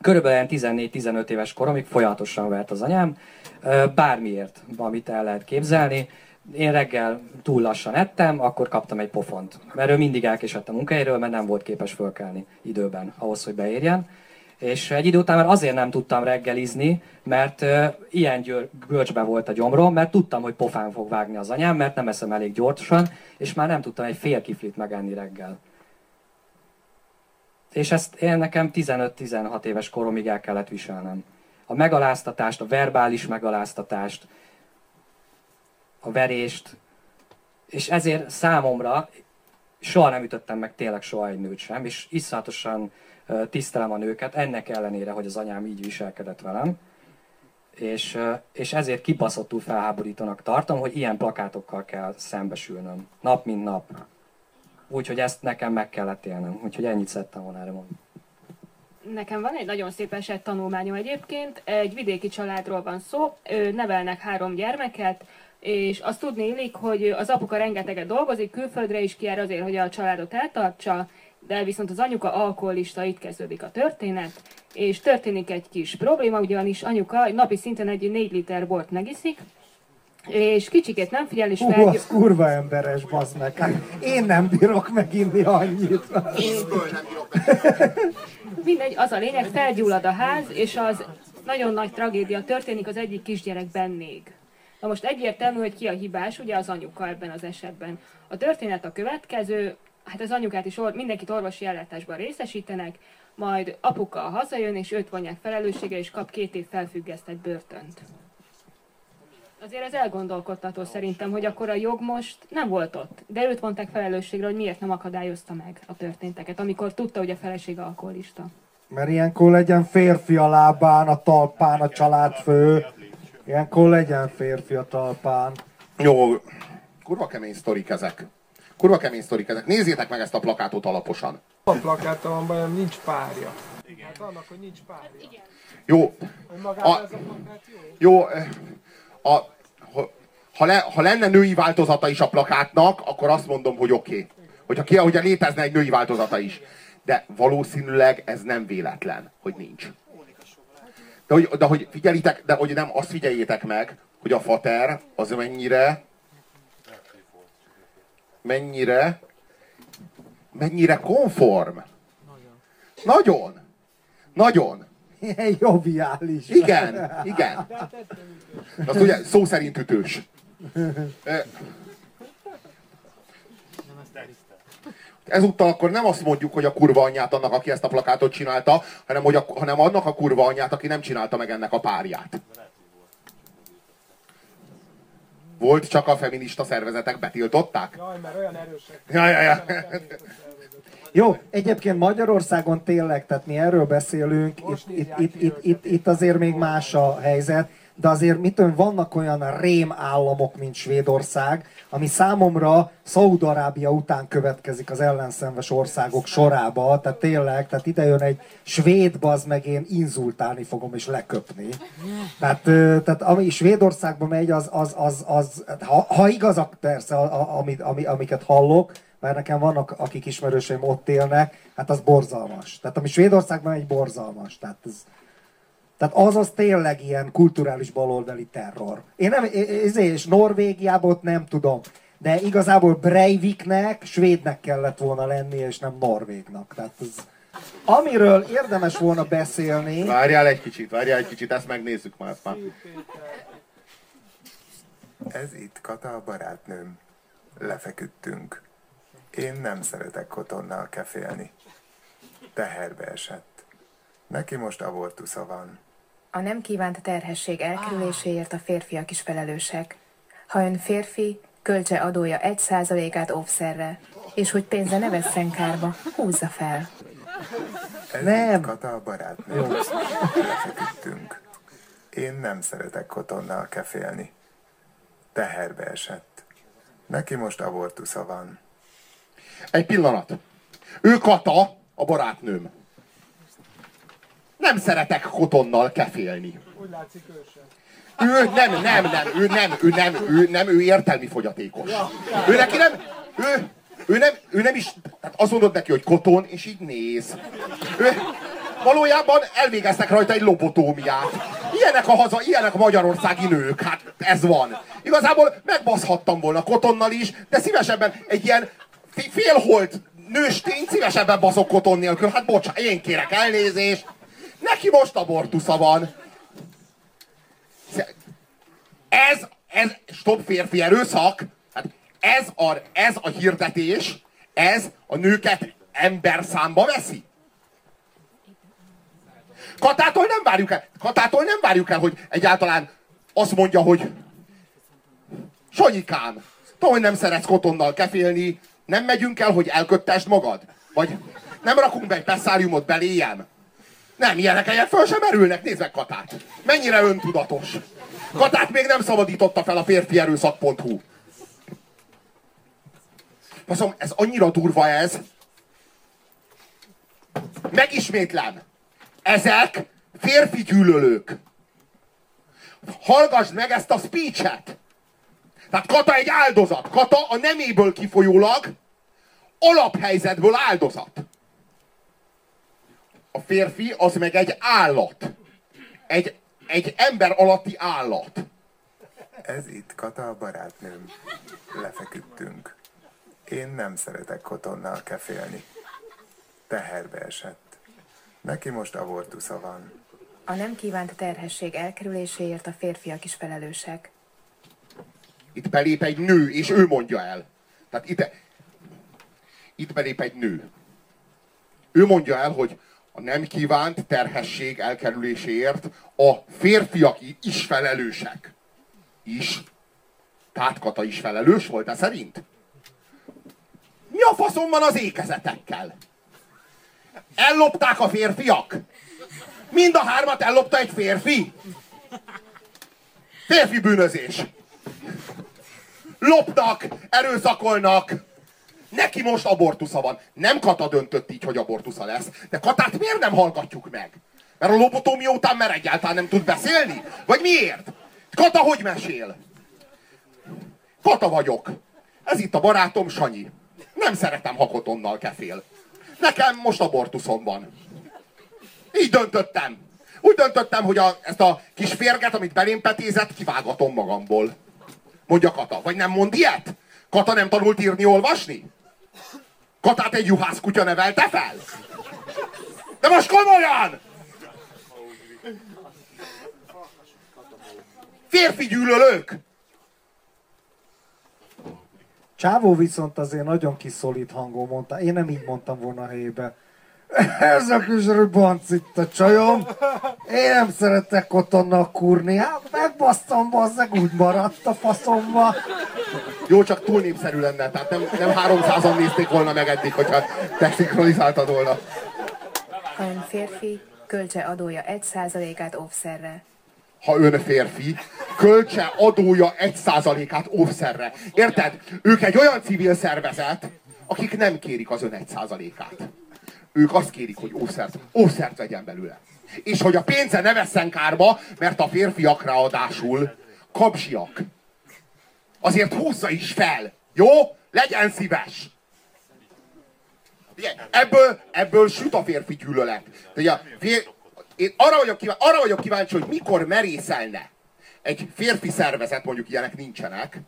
körülbelül 14-15 éves koromig folyamatosan vert az anyám, bármiért, amit el lehet képzelni. Én reggel túl lassan ettem, akkor kaptam egy pofont. Mert ő mindig elkésett a munkahelyről, mert nem volt képes fölkelni időben ahhoz, hogy beérjen. És egy idő után már azért nem tudtam reggelizni, mert ö, ilyen györ, görcsbe volt a gyomrom, mert tudtam, hogy pofán fog vágni az anyám, mert nem eszem elég gyorsan, és már nem tudtam egy fél kiflit megenni reggel. És ezt én nekem 15-16 éves koromig el kellett viselnem. A megaláztatást, a verbális megaláztatást, a verést, és ezért számomra soha nem ütöttem meg tényleg soha egy nőt sem, és iszonyatosan a nőket, ennek ellenére, hogy az anyám így viselkedett velem. És, és ezért kibaszottul felháborítónak tartom, hogy ilyen plakátokkal kell szembesülnöm. Nap mint nap. Úgyhogy ezt nekem meg kellett élnem. Úgyhogy ennyit szerettem volna erre mondani. Nekem van egy nagyon szép eset tanulmányom egyébként. Egy vidéki családról van szó, nevelnek három gyermeket, és azt tudni illik, hogy az apuka rengeteget dolgozik, külföldre is kijár azért, hogy a családot eltartsa, de viszont az anyuka alkoholista, itt kezdődik a történet, és történik egy kis probléma, ugyanis anyuka napi szinten egy 4 liter bort megiszik, és kicsikét nem figyel, és Hú, felgyő... az kurva emberes, bazd meg. Hát én nem bírok meginni annyit. Mindegy, az a lényeg, felgyullad a ház, és az nagyon nagy tragédia történik az egyik kisgyerekben még. Na most egyértelmű, hogy ki a hibás, ugye az anyuka ebben az esetben. A történet a következő, hát az anyukát is or- mindenkit orvosi ellátásban részesítenek, majd apuka hazajön, és őt vonják felelősségre, és kap két év felfüggesztett börtönt. Azért ez elgondolkodtató szerintem, hogy akkor a jog most nem volt ott, de őt vonták felelősségre, hogy miért nem akadályozta meg a történteket, amikor tudta, hogy a feleség alkoholista. Mert ilyenkor legyen férfi a lábán, a talpán, a családfő. Ilyenkor legyen férfi a talpán. Jó, kurva kemény sztorik ezek. Kurva kemény sztorik ezek. Nézzétek meg ezt a plakátot alaposan. A plakáttal van bajom, nincs párja. Igen. Hát annak, hogy nincs párja. Jó, Önmagában A- ez a plakát jó? jó, eh, a, ha- ha, le, ha lenne női változata is a plakátnak, akkor azt mondom, hogy oké. Okay. Hogyha, ki, hogyha létezne egy női változata is. De valószínűleg ez nem véletlen, hogy nincs. De hogy, de hogy figyelitek, de hogy nem azt figyeljétek meg, hogy a fater az mennyire mennyire mennyire konform. Nagyon. Nagyon. Ilyen joviális. Igen, igen. Azt ugye szó szerint ütős. Ezúttal akkor nem azt mondjuk, hogy a kurva anyját annak, aki ezt a plakátot csinálta, hanem, hogy a, hanem annak a kurva anyját, aki nem csinálta meg ennek a párját. Volt, csak a feminista szervezetek betiltották? Jaj, mert olyan erősek. Ja, ja, ja. Jó, egyébként Magyarországon tényleg, tehát mi erről beszélünk, itt, itt, itt, itt, itt, itt azért még más a helyzet, de azért mit tudom, vannak olyan rém államok, mint Svédország, ami számomra Szaúd-Arábia után következik az ellenszenves országok sorába, tehát tényleg, tehát ide jön egy svéd baz, meg én inzultálni fogom és leköpni. Tehát, tehát ami Svédországba megy, az, az, az, az ha, ha igazak persze, a, a, amit, ami, amiket hallok, mert nekem vannak, akik ismerőseim ott élnek, hát az borzalmas. Tehát ami Svédországban egy borzalmas. Tehát, ez, tehát az az tényleg ilyen kulturális baloldali terror. Én nem, ezért, és Norvégiában ott nem tudom. De igazából Breiviknek svédnek kellett volna lenni, és nem norvégnak. Tehát ez, amiről érdemes volna beszélni, Várjál egy kicsit, várjál egy kicsit, ezt megnézzük már. már. Ez itt Kata a barátnőm. Lefeküdtünk. Én nem szeretek kotonnal kefélni. Teherbe esett. Neki most abortusza van. A nem kívánt terhesség elkerüléséért a férfiak is felelősek. Ha ön férfi, költse adója 1%-át óvszerre, és hogy pénze ne vesszen kárba, húzza fel. Ez Nem. Kata a barátnőm. Lefeküdtünk. Én nem szeretek kotonnal kefélni. Teherbe esett. Neki most abortusza van. Egy pillanat. Ő Kata, a barátnőm. Nem szeretek kotonnal kefélni. Úgy látszik ő sem. Ő nem, nem, nem, ő nem, ő nem, ő nem, ő értelmi fogyatékos. Ő neki nem, ő, ő nem, ő nem is, tehát azt mondod neki, hogy koton, és így néz. Ő, valójában elvégeztek rajta egy lobotómiát. Ilyenek a haza, ilyenek a magyarországi nők, hát ez van. Igazából megbaszhattam volna kotonnal is, de szívesebben egy ilyen félholt nőstény szívesebben baszok koton nélkül. Hát bocsánat, én kérek elnézést. Neki most abortusza van. Ez, ez, stop férfi erőszak, hát ez a, ez a hirdetés, ez a nőket ember számba veszi. Katától nem várjuk el, Katától nem várjuk el, hogy egyáltalán azt mondja, hogy Sanyikám, tudom, hogy nem szeretsz kotonnal kefélni, nem megyünk el, hogy elköttesd magad? Vagy nem rakunk be egy pesszáriumot beléjem? Nem, ilyenek helyen föl sem merülnek, nézd meg Katát. Mennyire öntudatos. Katát még nem szabadította fel a férfierőszak.hu. Faszom, ez annyira durva ez. Megismétlem. Ezek férfi gyűlölők. Hallgassd meg ezt a speechet. Tehát Kata egy áldozat. Kata a neméből kifolyólag alaphelyzetből áldozat. A férfi az meg egy állat. Egy, egy ember alatti állat. Ez itt Kata a barátnőm. Lefeküdtünk. Én nem szeretek kotonnal kefélni. Teherbe esett. Neki most abortusza van. A nem kívánt terhesség elkerüléséért a férfiak is felelősek. Itt belép egy nő, és ő mondja el. Tehát itt, itt belép egy nő. Ő mondja el, hogy a nem kívánt terhesség elkerüléséért a férfiak is felelősek. Is. Tehát Kata is felelős volt, e szerint? Mi a faszom van az ékezetekkel? Ellopták a férfiak? Mind a hármat ellopta egy férfi? Férfi bűnözés. Lopnak, erőszakolnak. Neki most abortusza van. Nem Kata döntött így, hogy abortusza lesz. De Katát miért nem hallgatjuk meg? Mert a lobotómia után már egyáltalán nem tud beszélni? Vagy miért? Kata hogy mesél? Kata vagyok. Ez itt a barátom Sanyi. Nem szeretem, ha kotonnal kefél. Nekem most abortuszom van. Így döntöttem. Úgy döntöttem, hogy a, ezt a kis férget, amit belém petézett, kivágatom magamból. Mondja Kata. Vagy nem mond ilyet? Kata nem tanult írni, olvasni? Katát egy juhász kutya nevelte fel? De most komolyan! Férfi gyűlölők! Csávó viszont azért nagyon kiszolít hangon mondta. Én nem így mondtam volna a helyébe. Ez a kis rubanc itt a csajom. Én nem szeretek kotonnal kurni. Hát megbasztam, bazzeg, úgy maradt a faszomba. Jó, csak túl népszerű lenne, tehát nem, nem 300-an nézték volna meg eddig, hogyha te szinkronizáltad volna. Ön férfi, költse adója 1%-át offszerre. ha ön férfi, költse adója egy százalékát óvszerre. Érted? Ők egy olyan civil szervezet, akik nem kérik az ön egy százalékát. Ők azt kérik, hogy óvszert, óvszert vegyen belőle. És hogy a pénze ne vesszen kárba, mert a férfiak ráadásul kapzsiak. Azért húzza is fel. Jó? Legyen szíves. Ebből, ebből süt a férfi gyűlölet. Ugye, fér, én arra vagyok, kíváncsi, arra vagyok kíváncsi, hogy mikor merészelne egy férfi szervezet, mondjuk ilyenek nincsenek,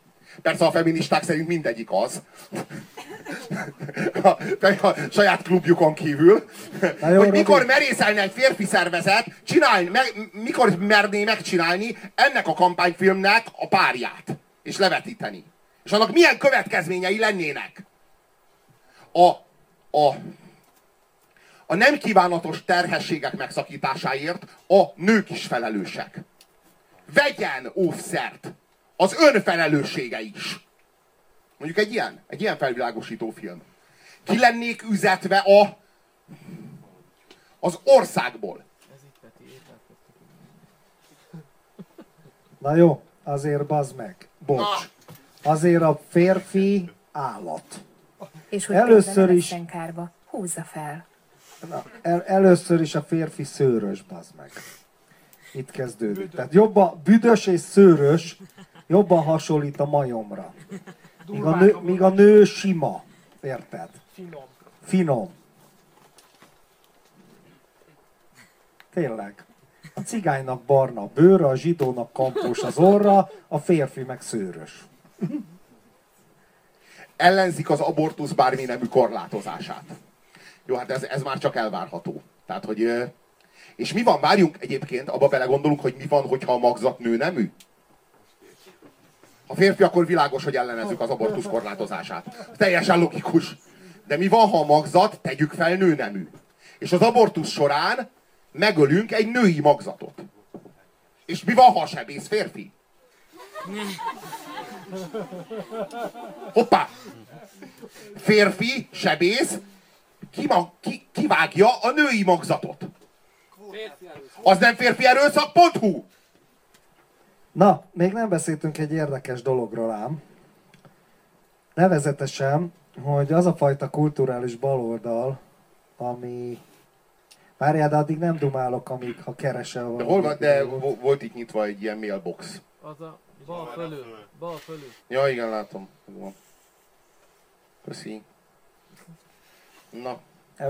Persze a feministák szerint mindegyik az. A, a saját klubjukon kívül. jó, hogy Robi. mikor merészelne egy férfi szervezet, csinálni, meg, mikor merné megcsinálni ennek a kampányfilmnek a párját. És levetíteni. És annak milyen következményei lennének? A, a, a nem kívánatos terhességek megszakításáért a nők is felelősek. Vegyen óvszert! Az önfelelőssége is. Mondjuk egy ilyen, egy ilyen felvilágosító film. Ki lennék üzetve a Az országból. Na jó, azért bazd meg. Bocs. Azért a férfi állat. És hogy Először is- is kárba. Húzza fel. Na, el, először is a férfi szőrös, bazd meg. Itt kezdődik. Tehát jobban, büdös és szőrös jobban hasonlít a majomra. Míg a, nő, míg a nő sima. Érted? Finom. Finom. Tényleg. A cigánynak barna a bőre, a zsidónak kampós az orra, a férfi meg szőrös. ellenzik az abortusz bármi nemű korlátozását. Jó, hát ez, ez már csak elvárható. Tehát, hogy... És mi van, várjunk egyébként, abba belegondolunk, hogy mi van, hogyha a magzat nő nemű? Ha férfi, akkor világos, hogy ellenezzük az abortusz korlátozását. Teljesen logikus. De mi van, ha a magzat, tegyük fel, nőnemű? És az abortusz során megölünk egy női magzatot. És mi van, ha a sebész férfi? Hoppá! Férfi, sebész, kima, ki, kivágja a női magzatot. Az nem férfi erőszak.hu? Na, még nem beszéltünk egy érdekes dologról ám. Nevezetesen, hogy az a fajta kulturális baloldal, ami... Várjál, de addig nem dumálok, amíg ha keresel De valamit. hol van, de vo- volt itt nyitva egy ilyen mailbox. Az a bal fölül. Bal fölül. Ja, igen, látom. Köszi. Na,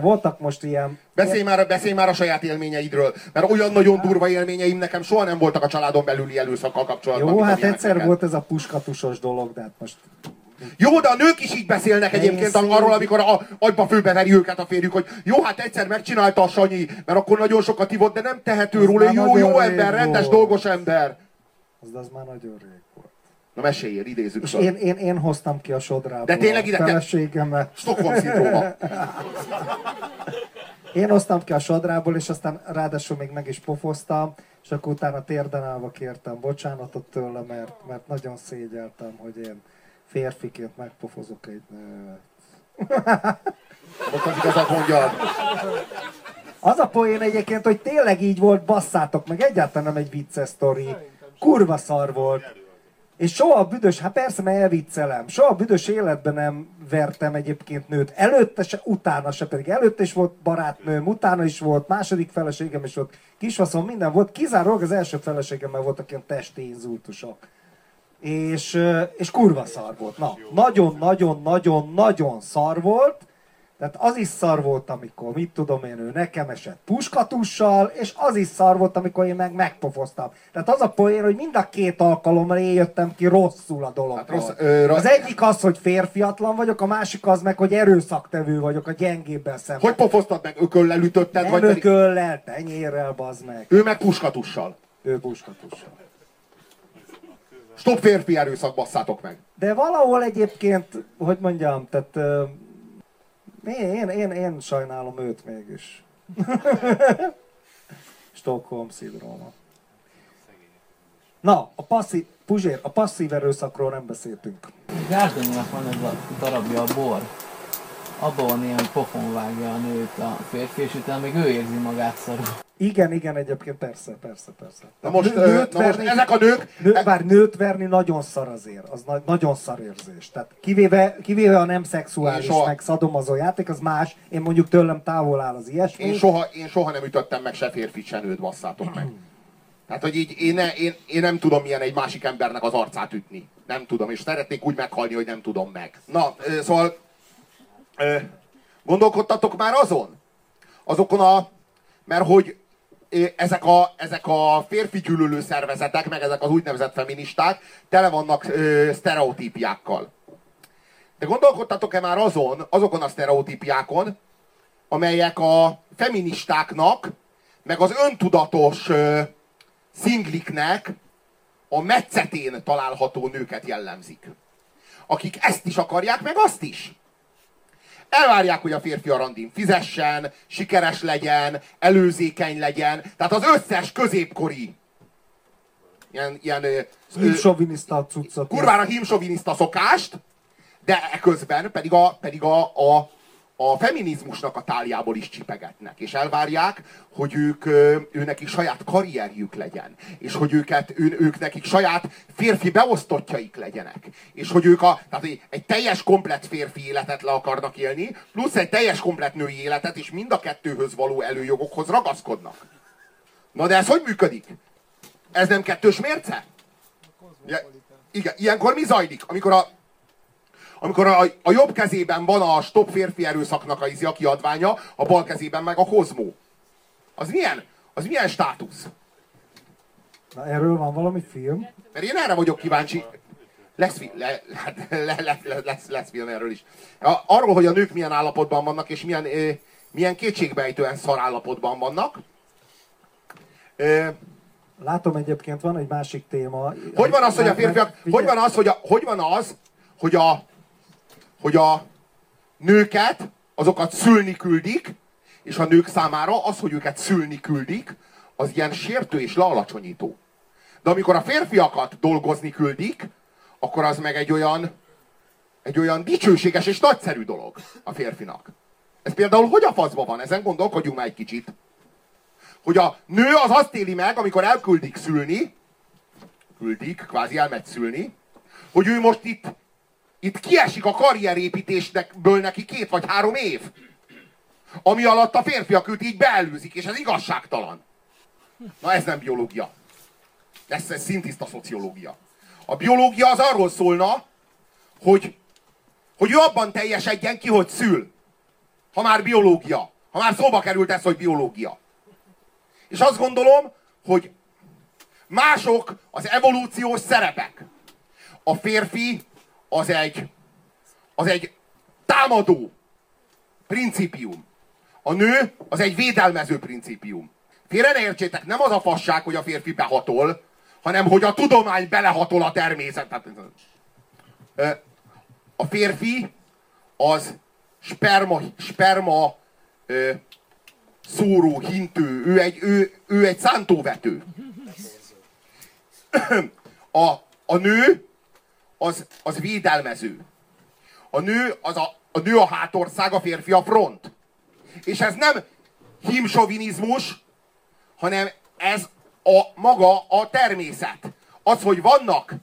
Voltak most ilyen... beszélj már, beszélj már a saját élményeidről, mert olyan nagyon durva élményeim nekem soha nem voltak a családon belüli előszakkal kapcsolatban. Jó, hát egyszer neked. volt ez a puskatusos dolog, de hát most... Jó, de a nők is így beszélnek egyébként Én arról, amikor a agyba főbeveri őket a férjük, hogy jó, hát egyszer megcsinálta a Sanyi, mert akkor nagyon sokat ivott, de nem tehető róla, jó, jó ember, rendes, dolgos ember. Az, az már nagyon rég. Na meséljél, idézzük És én, én, én hoztam ki a sodrából De tényleg a ide te- feleségemet. Stockholm-szindróma. Én hoztam ki a sodrából, és aztán ráadásul még meg is pofoztam, és akkor utána térden állva kértem bocsánatot tőle, mert, mert nagyon szégyeltem, hogy én férfiként megpofozok egy nőt. Most az igazat mondjad. Az a poén egyébként, hogy tényleg így volt, basszátok meg, egyáltalán nem egy vicces sztori. Kurva szar volt. És soha a büdös, hát persze, mert elviccelem, soha a büdös életben nem vertem egyébként nőt. Előtte se, utána se, pedig előtte is volt barátnőm, utána is volt, második feleségem is volt, kisfaszom, minden volt. Kizárólag az első feleségemmel voltak ilyen testi inzultusok. És, és kurva szar volt. Na, nagyon-nagyon-nagyon-nagyon szar volt. Tehát az is szar volt, amikor, mit tudom én, ő nekem esett puskatussal, és az is szar volt, amikor én meg megpofoztam. Tehát az a poén, hogy mind a két alkalommal én jöttem ki rosszul a dologról. Hát rossz- ö, rossz- Az egyik az, hogy férfiatlan vagyok, a másik az meg, hogy erőszaktevő vagyok a gyengébben szemben. Hogy pofoztad meg? Ököllel ütötted? Nem vagy ököllel, tenyérrel, bazd meg. Ő meg puskatussal. Ő puskatussal. Stop férfi erőszak, basszátok meg. De valahol egyébként, hogy mondjam, tehát én, én, én, én sajnálom őt mégis. Stockholm szindróma. Na, a passzív, Puzsér, a passzív erőszakról nem beszéltünk. Gárdonynak van ez a darabja, a bor. Abban van ilyen, pofon vágja a nőt a férfi, és utána még ő érzi magát szarul. Igen, igen, egyébként persze, persze, persze. Na most, Nő- nőt na most verni- ezek a nők... Nő, bár nőt verni nagyon szar azért, az na, nagyon szar érzés. Tehát kivéve, kivéve a nem szexuális, soha- meg szadomazó játék, az más. Én mondjuk tőlem távol áll az ilyesmi. Én soha, én soha nem ütöttem meg se férfit, se nőt, basszátok meg. Tehát, hogy így én, ne, én, én nem tudom milyen egy másik embernek az arcát ütni. Nem tudom, és szeretnék úgy meghalni, hogy nem tudom meg. Na, szóval gondolkodtatok már azon? Azokon a... Mert hogy ezek a, ezek a férfi gyűlölő szervezetek, meg ezek az úgynevezett feministák tele vannak ö, sztereotípiákkal. De gondolkodtatok-e már azon, azokon a sztereotípiákon, amelyek a feministáknak, meg az öntudatos ö, szingliknek a metszetén található nőket jellemzik. Akik ezt is akarják, meg azt is. Elvárják, hogy a férfi a randin fizessen, sikeres legyen, előzékeny legyen. Tehát az összes középkori ilyen, ilyen Hívsoviniszta cuccot. kurvára hímsoviniszta szokást, de eközben pedig a, pedig a, a, a feminizmusnak a táljából is csipegetnek, és elvárják, hogy ők, ö, ő nekik saját karrierjük legyen, és hogy őket, ő, ők nekik saját férfi beosztottjaik legyenek, és hogy ők a, tehát egy teljes komplet férfi életet le akarnak élni, plusz egy teljes komplet női életet, és mind a kettőhöz való előjogokhoz ragaszkodnak. Na de ez hogy működik? Ez nem kettős mérce? Ja, igen, ilyenkor mi zajlik? Amikor a, amikor a, a jobb kezében van a stop férfi erőszaknak a, a kiadványa, a bal kezében meg a kozmó. Az milyen? Az milyen státusz? Na, erről van valami film? Mert én erre vagyok kíváncsi. Lesz, fi- le, hát le, le, le, lesz, lesz film erről is. Arról, hogy a nők milyen állapotban vannak, és milyen, ö, milyen kétségbejtően szar állapotban vannak. Ö, Látom egyébként van egy másik téma. Hogy van az, hogy a férfiak, hogy van az, hogy, a, hogy van az, hogy a, hogy a nőket, azokat szülni küldik, és a nők számára az, hogy őket szülni küldik, az ilyen sértő és lealacsonyító. De amikor a férfiakat dolgozni küldik, akkor az meg egy olyan, egy olyan dicsőséges és nagyszerű dolog a férfinak. Ez például hogy a faszban van? Ezen gondolkodjunk már egy kicsit. Hogy a nő az azt éli meg, amikor elküldik szülni, küldik, kvázi elmegy szülni, hogy ő most itt, itt kiesik a karrierépítésből neki két vagy három év. Ami alatt a férfiak őt így beelőzik, és ez igazságtalan. Na ez nem biológia. Ez, ez szintiszta szociológia. A biológia az arról szólna, hogy, hogy ő abban teljesedjen ki, hogy szül. Ha már biológia. Ha már szóba került ez, hogy biológia. És azt gondolom, hogy mások az evolúciós szerepek. A férfi az egy, az egy támadó principium. A nő az egy védelmező principium. Félre ne értsétek, nem az a fasság, hogy a férfi behatol, hanem hogy a tudomány belehatol a természetet. Ö, A férfi az sperma, sperma ö, szóró, hintő, ő egy, ő, ő egy szántóvető. A, a nő az, az védelmező. A nő, az a, a nő a hátország, a férfi a front. És ez nem himsovinizmus, hanem ez a maga a természet. Az, hogy vannak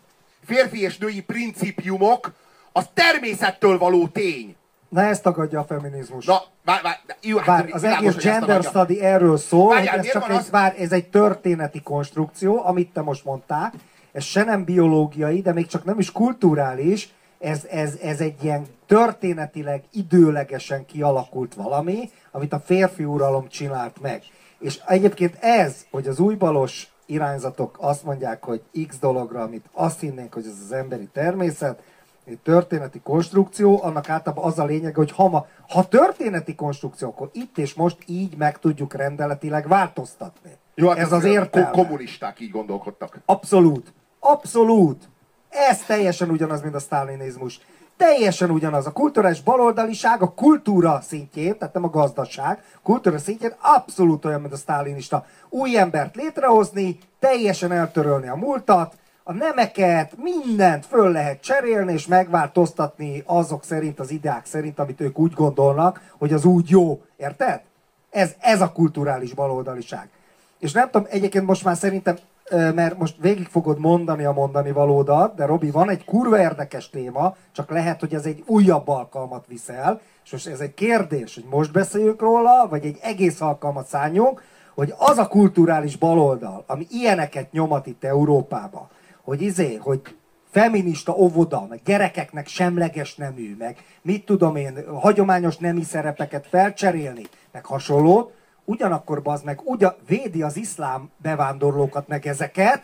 férfi és női principiumok, az természettől való tény. Na ezt tagadja a feminizmus. Na, vár, vár, jó, hát Bár az világos, egész gender study erről szól, Várjál, hogy ez csak egy, az- bár ez egy történeti konstrukció, amit te most mondtál, ez se nem biológiai, de még csak nem is kulturális, ez, ez, ez egy ilyen történetileg, időlegesen kialakult valami, amit a férfi uralom csinált meg. És egyébként ez, hogy az újbalos irányzatok azt mondják, hogy X dologra, amit azt hinnénk, hogy ez az emberi természet, egy történeti konstrukció, annak általában az a lényeg, hogy ha, ma, ha történeti konstrukció, akkor itt és most így meg tudjuk rendeletileg változtatni. Jó, hát ez az ko- értelme. kommunisták így gondolkodtak. Abszolút. Abszolút. Ez teljesen ugyanaz, mint a sztálinizmus. Teljesen ugyanaz. A kulturális baloldaliság a kultúra szintjén, tehát nem a gazdaság, kultúra szintjén abszolút olyan, mint a sztálinista. Új embert létrehozni, teljesen eltörölni a múltat, a nemeket, mindent föl lehet cserélni és megváltoztatni azok szerint, az ideák szerint, amit ők úgy gondolnak, hogy az úgy jó. Érted? Ez, ez a kulturális baloldaliság. És nem tudom, egyébként most már szerintem, mert most végig fogod mondani a mondani valódat, de Robi, van egy kurva érdekes téma, csak lehet, hogy ez egy újabb alkalmat viszel, és most ez egy kérdés, hogy most beszéljünk róla, vagy egy egész alkalmat szálljunk, hogy az a kulturális baloldal, ami ilyeneket nyomat itt Európába, hogy izé, hogy feminista óvoda, meg gyerekeknek semleges nemű, meg mit tudom én, hagyományos nemi szerepeket felcserélni, meg hasonlót, ugyanakkor az meg ugyan, védi az iszlám bevándorlókat, meg ezeket,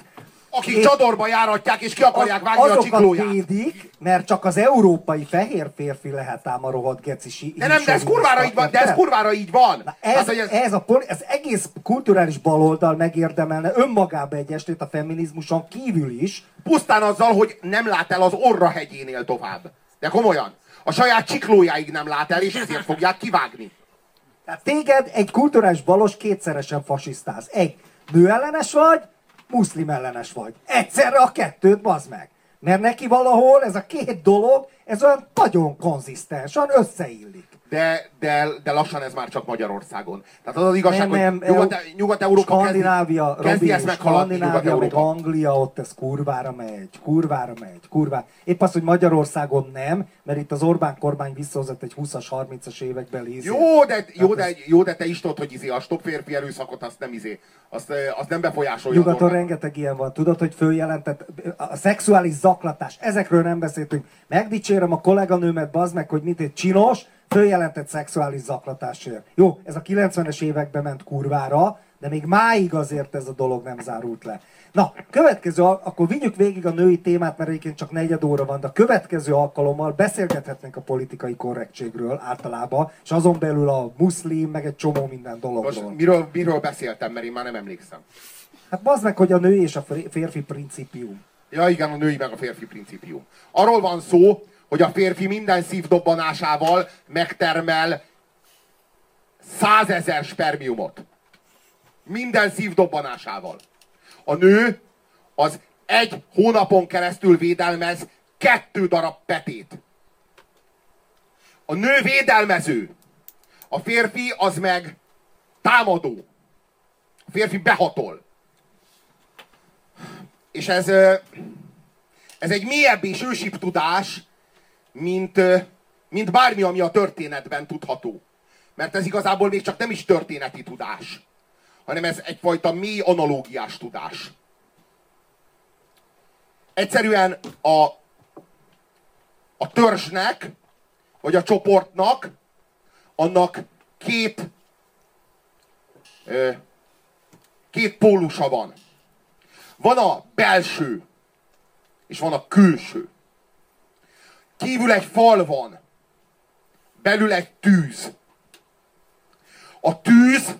Akik csadorba járatják és ki akarják vágni a csiklóját. védik, mert csak az európai fehér férfi lehet ám a rohadt geci De nem, de ez kurvára így van, de ez kurvára így van. Na ez, Hát, ez- ez, a ez egész kulturális baloldal megérdemelne önmagába egy estét a feminizmuson kívül is. Pusztán azzal, hogy nem lát el az orra hegyénél tovább. De komolyan. A saját csiklójáig nem lát el, és ezért fogják kivágni. Tehát téged egy kulturális balos kétszeresen fasisztáz. Egy, nőellenes vagy, muszlim ellenes vagy. Egyszerre a kettőt, bazd meg. Mert neki valahol ez a két dolog, ez olyan nagyon konzisztens, olyan összeillik. De, de, de lassan ez már csak Magyarországon. Tehát az az igazság, Nem, nem, hogy Nyugat, EU- Nyugat-Európa kezdi, Skandinávia, kezdi Robi, ezt meghaladni meg Nyugat-Európa. Anglia, ott ez kurvára megy, kurvára megy, kurvára. Épp az, hogy Magyarországon nem, mert itt az Orbán kormány visszahozott egy 20-as, 30-as évekbeli izé. Jó, de, jó, de, jó, de te is tudod, hogy izé, a stop férfi erőszakot azt nem izé, azt, eh, azt nem befolyásolja. Nyugaton rengeteg ilyen van. Tudod, hogy följelentett a szexuális zaklatás, ezekről nem beszéltünk. Megdicsérem a kolléganőmet, bazd meg, hogy mit egy csinos, följelentett szexuális zaklatásért. Jó, ez a 90-es években ment kurvára, de még máig azért ez a dolog nem zárult le. Na, következő, akkor vigyük végig a női témát, mert egyébként csak negyed óra van, de a következő alkalommal beszélgethetnénk a politikai korrektségről általában, és azon belül a muszlim, meg egy csomó minden dologról. Most miről, miről beszéltem, mert én már nem emlékszem. Hát bazd meg, hogy a nő és a férfi principium. Ja igen, a női meg a férfi principium. Arról van szó, hogy a férfi minden szívdobbanásával megtermel százezer spermiumot. Minden szívdobbanásával. A nő az egy hónapon keresztül védelmez kettő darab petét. A nő védelmező. A férfi az meg támadó. A férfi behatol. És ez, ez egy mélyebb és ősibb tudás, mint, mint bármi, ami a történetben tudható. Mert ez igazából még csak nem is történeti tudás, hanem ez egyfajta mély analógiás tudás. Egyszerűen a, a törzsnek, vagy a csoportnak, annak két, két pólusa van. Van a belső, és van a külső. Kívül egy fal van, belül egy tűz. A tűz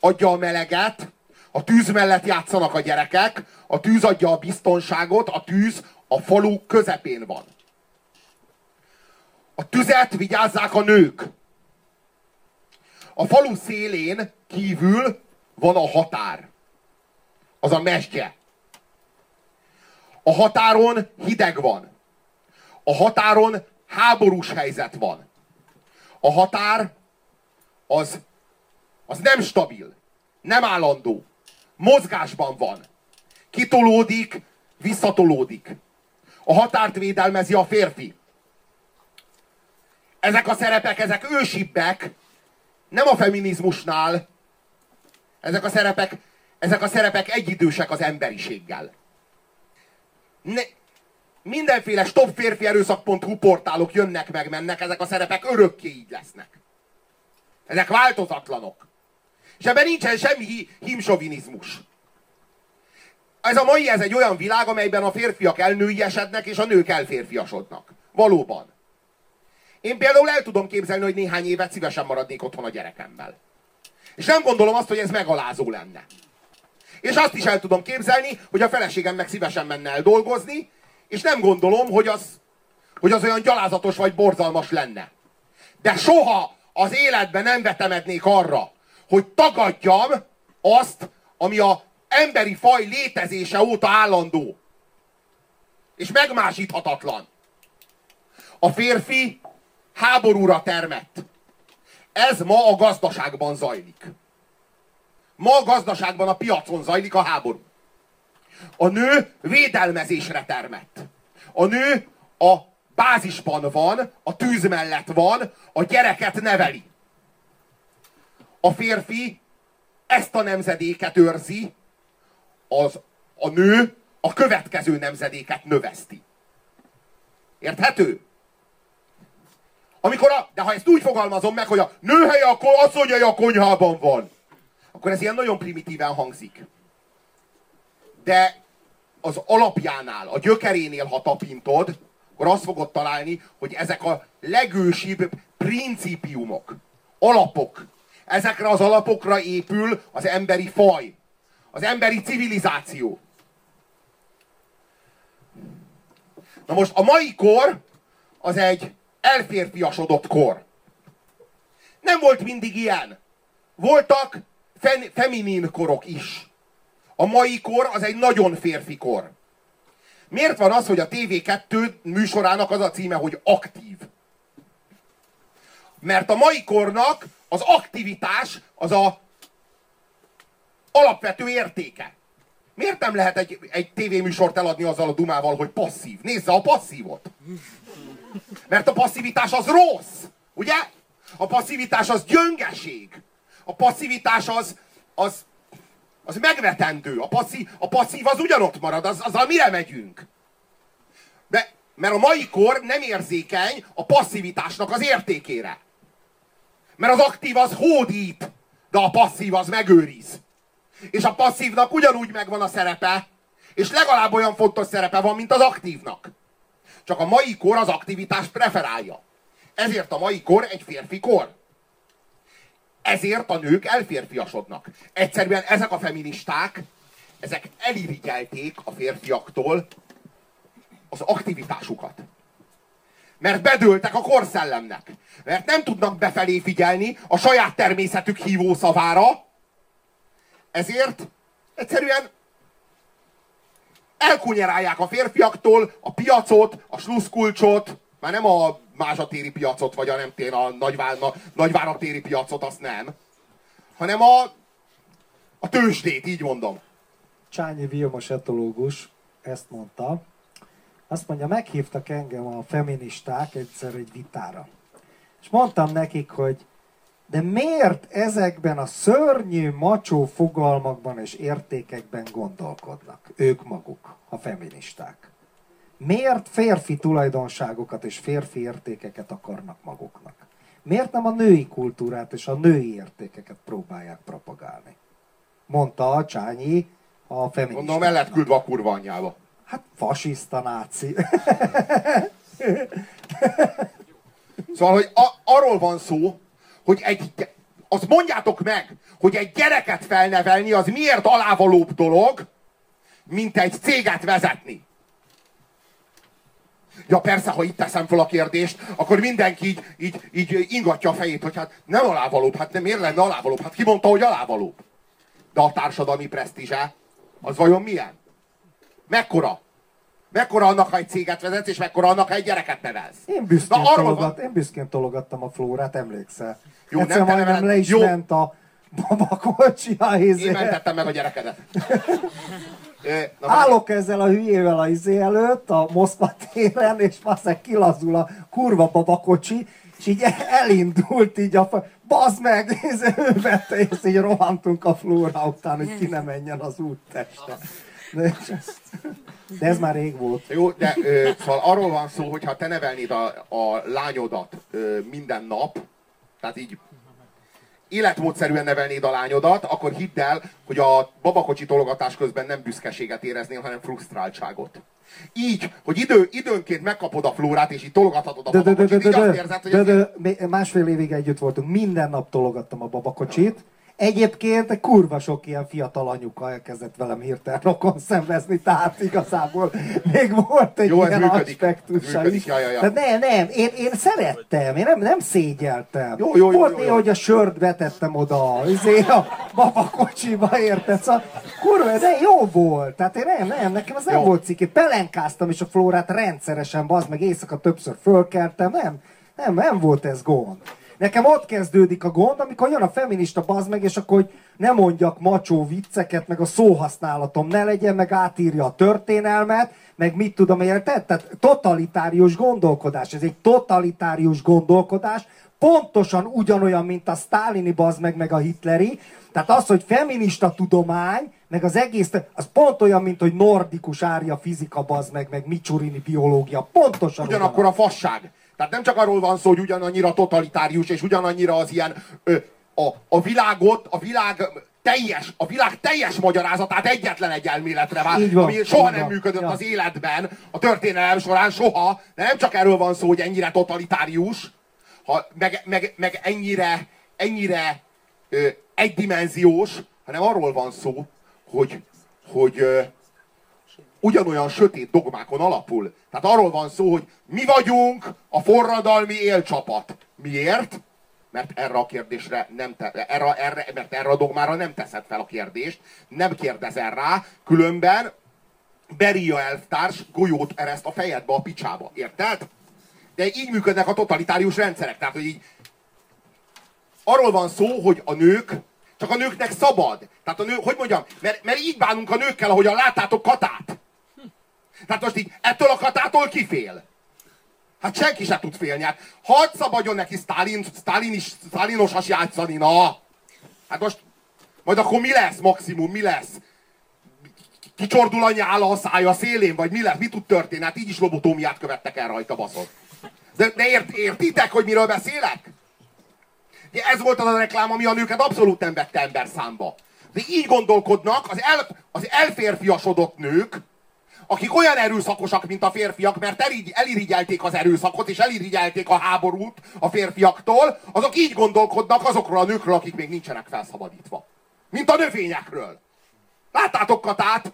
adja a meleget, a tűz mellett játszanak a gyerekek, a tűz adja a biztonságot, a tűz a falu közepén van. A tüzet vigyázzák a nők. A falu szélén kívül van a határ. Az a mesdje. A határon hideg van. A határon háborús helyzet van. A határ az, az nem stabil, nem állandó. Mozgásban van. Kitolódik, visszatolódik. A határt védelmezi a férfi. Ezek a szerepek, ezek ősibbek, nem a feminizmusnál. Ezek a szerepek, ezek a szerepek egyidősek az emberiséggel. Ne, mindenféle stopférfi erőszak.hu portálok jönnek meg, mennek, ezek a szerepek örökké így lesznek. Ezek változatlanok. És ebben nincsen semmi hi- himsovinizmus. Ez a mai, ez egy olyan világ, amelyben a férfiak elnőiesednek, és a nők elférfiasodnak. Valóban. Én például el tudom képzelni, hogy néhány évet szívesen maradnék otthon a gyerekemmel. És nem gondolom azt, hogy ez megalázó lenne. És azt is el tudom képzelni, hogy a feleségem meg szívesen menne el dolgozni, és nem gondolom, hogy az, hogy az olyan gyalázatos vagy borzalmas lenne. De soha az életben nem vetemednék arra, hogy tagadjam azt, ami a emberi faj létezése óta állandó. És megmásíthatatlan. A férfi háborúra termett. Ez ma a gazdaságban zajlik. Ma a gazdaságban, a piacon zajlik a háború. A nő védelmezésre termett. A nő a bázisban van, a tűz mellett van, a gyereket neveli. A férfi ezt a nemzedéket őrzi, az, a nő a következő nemzedéket növeszti. Érthető? Amikor a, de ha ezt úgy fogalmazom meg, hogy a nő helye a asszonyai a konyhában van, akkor ez ilyen nagyon primitíven hangzik. De az alapjánál, a gyökerénél, ha tapintod, akkor azt fogod találni, hogy ezek a legősibb principiumok, alapok. Ezekre az alapokra épül az emberi faj, az emberi civilizáció. Na most a mai kor az egy elférfiasodott kor. Nem volt mindig ilyen. Voltak fen- feminin korok is. A mai kor az egy nagyon férfi kor. Miért van az, hogy a TV2 műsorának az a címe, hogy aktív? Mert a mai kornak az aktivitás az a alapvető értéke. Miért nem lehet egy, egy tévéműsort eladni azzal a dumával, hogy passzív? Nézze a passzívot! Mert a passzivitás az rossz, ugye? A passzivitás az gyöngeség. A passzivitás az, az, az megvetendő. A passzív, a passzív az ugyanott marad, az, azzal mire megyünk? De, mert a mai kor nem érzékeny a passzivitásnak az értékére. Mert az aktív az hódít, de a passzív az megőriz. És a passzívnak ugyanúgy megvan a szerepe, és legalább olyan fontos szerepe van, mint az aktívnak. Csak a mai kor az aktivitást preferálja. Ezért a mai kor egy férfi kor. Ezért a nők elférfiasodnak. Egyszerűen ezek a feministák, ezek elirigyelték a férfiaktól az aktivitásukat. Mert bedőltek a korszellemnek. Mert nem tudnak befelé figyelni a saját természetük hívó szavára, ezért egyszerűen elkunyerálják a férfiaktól a piacot, a sluszkulcsot, már nem a mázsatéri piacot, vagy a nem tér, a nagyvár, na, nagyváratéri piacot, azt nem, hanem a, a tőzsdét, így mondom. Csányi Vilmos etológus ezt mondta. Azt mondja, meghívtak engem a feministák egyszer egy vitára. És mondtam nekik, hogy de miért ezekben a szörnyű, macsó fogalmakban és értékekben gondolkodnak ők maguk, a feministák? Miért férfi tulajdonságokat és férfi értékeket akarnak maguknak? Miért nem a női kultúrát és a női értékeket próbálják propagálni? Mondta a Csányi a feminista. Mondom, el lett küldve a kurva anyjába. Hát fasiszta náci. Szóval, hogy a, arról van szó, hogy egy, azt mondjátok meg, hogy egy gyereket felnevelni az miért alávalóbb dolog, mint egy céget vezetni. Ja persze, ha itt teszem fel a kérdést, akkor mindenki így, így, így ingatja a fejét, hogy hát nem alávalóbb, hát nem miért lenne alávalóbb? Hát ki mondta, hogy alávalóbb? De a társadalmi presztízse, az vajon milyen? Mekkora? Mekkora annak, ha egy céget vezetsz, és mekkora annak, ha egy gyereket nevelsz? Én büszkén, Na, tologat, én büszkén tologattam a flórát, emlékszel? Jó, Egyszer nem majdnem neveled- le is jó. ment a babakocsi a Én izé. mentettem meg a gyerekedet. Na, Állok ezzel a hülyével a izé előtt, a Moszkva téren, és faszek kilazul a kurva babakocsi, és így elindult így a Bazd meg! izé, Ő vette, és így rohantunk a flóra után, hogy ki ne menjen az útteste. De, de ez már rég volt. Jó, de ö, szóval arról van szó, hogy ha te nevelnéd a, a lányodat ö, minden nap, tehát így életmódszerűen nevelnéd a lányodat, akkor hidd el, hogy a babakocsi tologatás közben nem büszkeséget éreznél, hanem frusztráltságot. Így, hogy idő, időnként megkapod a flórát, és így tologathatod a De, de, de, de, babakocsit, de, de, hogy de, ez de, mi- másfél évig együtt voltunk, minden nap tologattam a babakocsit. Egyébként egy kurva sok ilyen fiatal anyuka elkezdett velem hirtelen rokon szenvezni, tehát igazából még volt egy Jó, ilyen működik. aspektusa Működik, is. ja, ja, ja. De nem, nem, én, én szerettem, én nem, nem szégyeltem. Jó, jó, jó, volt jó, néha, jó. hogy a sört vetettem oda, izé, a babakocsiba, érted? Szóval, kurva, de jó volt. Tehát én nem, nem, nekem az nem Jó. volt cikk. Pelenkáztam is a flórát rendszeresen, bazd meg éjszaka többször fölkeltem, nem, nem, nem volt ez gond. Nekem ott kezdődik a gond, amikor jön a feminista bazd meg, és akkor hogy ne mondjak macsó vicceket, meg a szóhasználatom. Ne legyen, meg átírja a történelmet, meg mit tudom én, tehát, tehát totalitárius gondolkodás, ez egy totalitárius gondolkodás, pontosan ugyanolyan, mint a sztálini bazd meg, meg a hitleri, tehát az, hogy feminista tudomány, meg az egész, az pont olyan, mint hogy nordikus árja fizika bazd meg, meg Micsurini biológia, pontosan ugyanakkor a fasság. Tehát nem csak arról van szó, hogy ugyanannyira totalitárius, és ugyanannyira az ilyen ö, a, a világot, a világ teljes, a világ teljes magyarázatát egyetlen egy elméletre Így van, ami soha nem van. működött Ja. az életben, a történelem során soha, de nem csak erről van szó, hogy ennyire totalitárius, ha, meg, meg, meg ennyire, ennyire ö, egydimenziós, hanem arról van szó, hogy, hogy ö, ugyanolyan sötét dogmákon alapul. Tehát arról van szó, hogy mi vagyunk a forradalmi élcsapat. Miért? Mert erre a kérdésre nem te, erre, erre, mert erre a dogmára nem teszed fel a kérdést, nem kérdezel rá, különben Beria elvtárs golyót ereszt a fejedbe a picsába. Érted? De így működnek a totalitárius rendszerek. Tehát, hogy így arról van szó, hogy a nők, csak a nőknek szabad. Tehát a nő, hogy mondjam, mert, mert így bánunk a nőkkel, ahogyan láttátok Katát. Tehát most így ettől a Katától kifél. Hát senki se tud félni. Hát hadd szabadjon neki Stalin, Stalin is, Stalinosas játszani, na! Hát most, majd akkor mi lesz maximum, mi lesz? Kicsordul a nyála a szája szélén, vagy mi lesz? Mi tud történni? Hát így is lobotómiát követtek el rajta, baszod. De, de ért, értitek, hogy miről beszélek? De ez volt az a reklám, ami a nőket abszolút nem vette ember számba. De így gondolkodnak az, el, az elférfiasodott nők, akik olyan erőszakosak, mint a férfiak, mert eligy, elirigyelték az erőszakot, és elirigyelték a háborút a férfiaktól, azok így gondolkodnak azokról a nőkről, akik még nincsenek felszabadítva. Mint a növényekről. Láttátok Katát?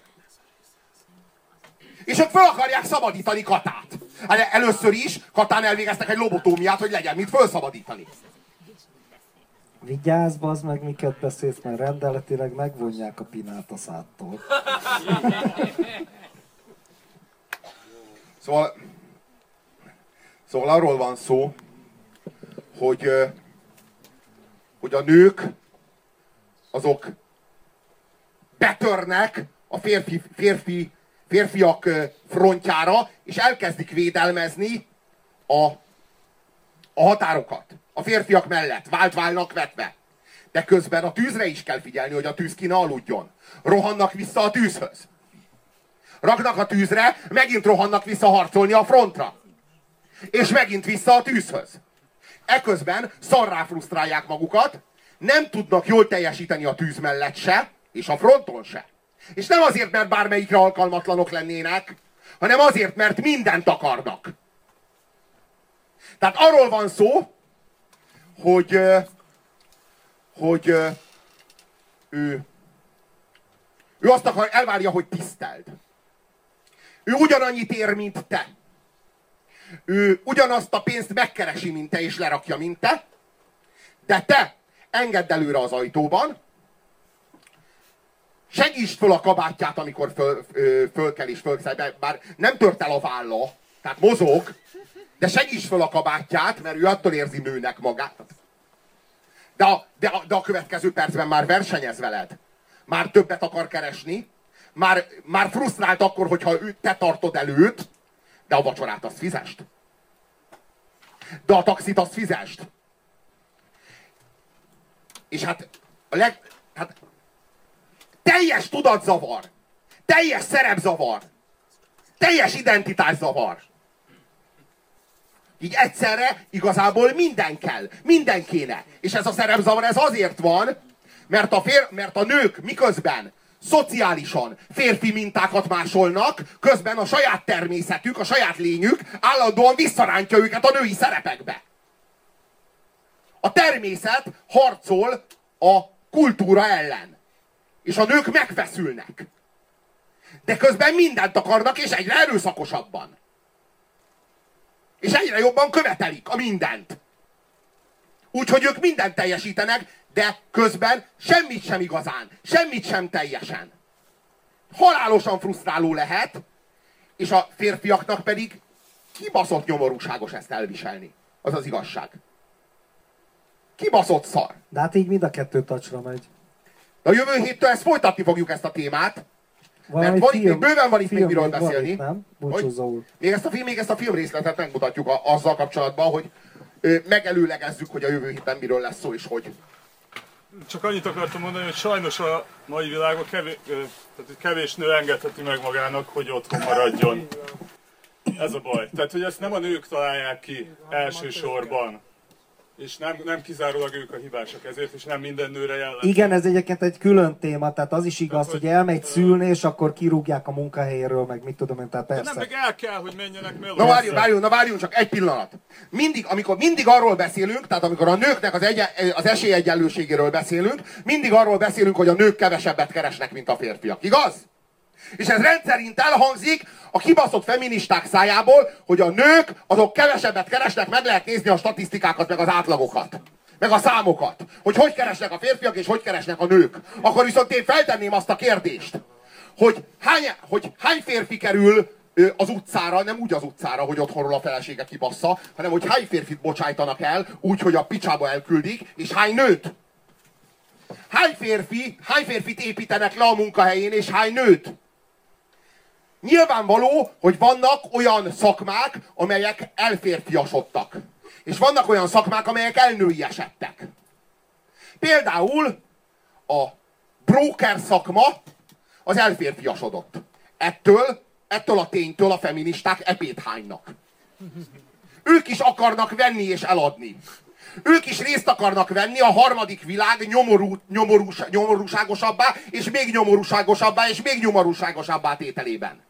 És ők fel akarják szabadítani Katát. Hát először is Katán elvégeztek egy lobotómiát, hogy legyen mit felszabadítani. Vigyázz, bazd meg, miket beszélsz, mert rendeletileg megvonják a pinát a szádtól. Szóval, szóval arról van szó, hogy, hogy a nők azok betörnek a férfi, férfi, férfiak frontjára, és elkezdik védelmezni a, a határokat. A férfiak mellett, vált válnak vetve. De közben a tűzre is kell figyelni, hogy a tűz ki ne aludjon. Rohannak vissza a tűzhöz. Raknak a tűzre, megint rohannak vissza harcolni a frontra. És megint vissza a tűzhöz. Eközben szarrá frusztrálják magukat, nem tudnak jól teljesíteni a tűz mellett se, és a fronton se. És nem azért, mert bármelyikre alkalmatlanok lennének, hanem azért, mert mindent akarnak. Tehát arról van szó, hogy, hogy ő, ő azt akar, elvárja, hogy tiszteld. Ő ugyanannyit ér, mint te. Ő ugyanazt a pénzt megkeresi, mint te, és lerakja, mint te. De te engedd előre az ajtóban, segítsd föl a kabátját, amikor föl, föl kell és fölszáll, bár nem tört el a válla, tehát mozog, de segíts föl a kabátját, mert ő attól érzi nőnek magát. De a, de, a, de a következő percben már versenyez veled. Már többet akar keresni, már, már frusztrált akkor, hogyha ő, te tartod előtt, de a vacsorát azt fizest. De a taxit azt fizest. És hát a leg... Hát, teljes tudatzavar. Teljes szerepzavar. Teljes identitászavar. Így egyszerre igazából minden kell. Minden kéne. És ez a szerepzavar ez azért van, mert a, fér, mert a nők miközben szociálisan férfi mintákat másolnak, közben a saját természetük, a saját lényük állandóan visszarántja őket a női szerepekbe. A természet harcol a kultúra ellen. És a nők megfeszülnek. De közben mindent akarnak, és egyre erőszakosabban. És egyre jobban követelik a mindent. Úgyhogy ők mindent teljesítenek, de közben semmit sem igazán, semmit sem teljesen. Halálosan frusztráló lehet, és a férfiaknak pedig kibaszott nyomorúságos ezt elviselni. Az az igazság. Kibaszott szar. De hát így mind a kettő tacsra megy. De a jövő héttől ezt folytatni fogjuk ezt a témát. Valami mert van itt, film- még bőven van itt még film miről beszélni. itt, nem? Úr. Még ezt a, film, még ezt a filmrészletet megmutatjuk a, azzal kapcsolatban, hogy ö, megelőlegezzük, hogy a jövő héten miről lesz szó és hogy. Csak annyit akartam mondani, hogy sajnos a mai világban kevés, tehát kevés nő engedheti meg magának, hogy otthon maradjon. Ez a baj. Tehát, hogy ezt nem a nők találják ki elsősorban. És nem, nem kizárólag ők a hibásak ezért, és nem minden nőre jellemző. Igen, ez egyébként egy külön téma, tehát az is igaz, hogy elmegy szülni, és akkor kirúgják a munkahelyéről, meg mit tudom én, tehát De nem, persze. meg el kell, hogy menjenek meló. Na várjunk, várjunk, na várjunk csak egy pillanat. Mindig, amikor mindig arról beszélünk, tehát amikor a nőknek az, egyen, az esélyegyenlőségéről beszélünk, mindig arról beszélünk, hogy a nők kevesebbet keresnek, mint a férfiak. Igaz? És ez rendszerint elhangzik a kibaszott feministák szájából, hogy a nők azok kevesebbet keresnek, meg lehet nézni a statisztikákat, meg az átlagokat. Meg a számokat. Hogy hogy keresnek a férfiak, és hogy keresnek a nők. Akkor viszont én feltenném azt a kérdést, hogy hány, hogy hány férfi kerül az utcára, nem úgy az utcára, hogy otthonról a felesége kibassza, hanem hogy hány férfit bocsájtanak el, úgy, hogy a picsába elküldik, és hány nőt. Hány férfi, hány férfit építenek le a munkahelyén, és hány nőt? Nyilvánvaló, hogy vannak olyan szakmák, amelyek elférfiasodtak. És vannak olyan szakmák, amelyek elnőiesedtek. Például a broker szakma az elférfiasodott. Ettől, ettől a ténytől a feministák epét hánynak. Ők is akarnak venni és eladni. Ők is részt akarnak venni a harmadik világ nyomorú, nyomorús, nyomorúságosabbá, és még nyomorúságosabbá, és még nyomorúságosabbá tételében.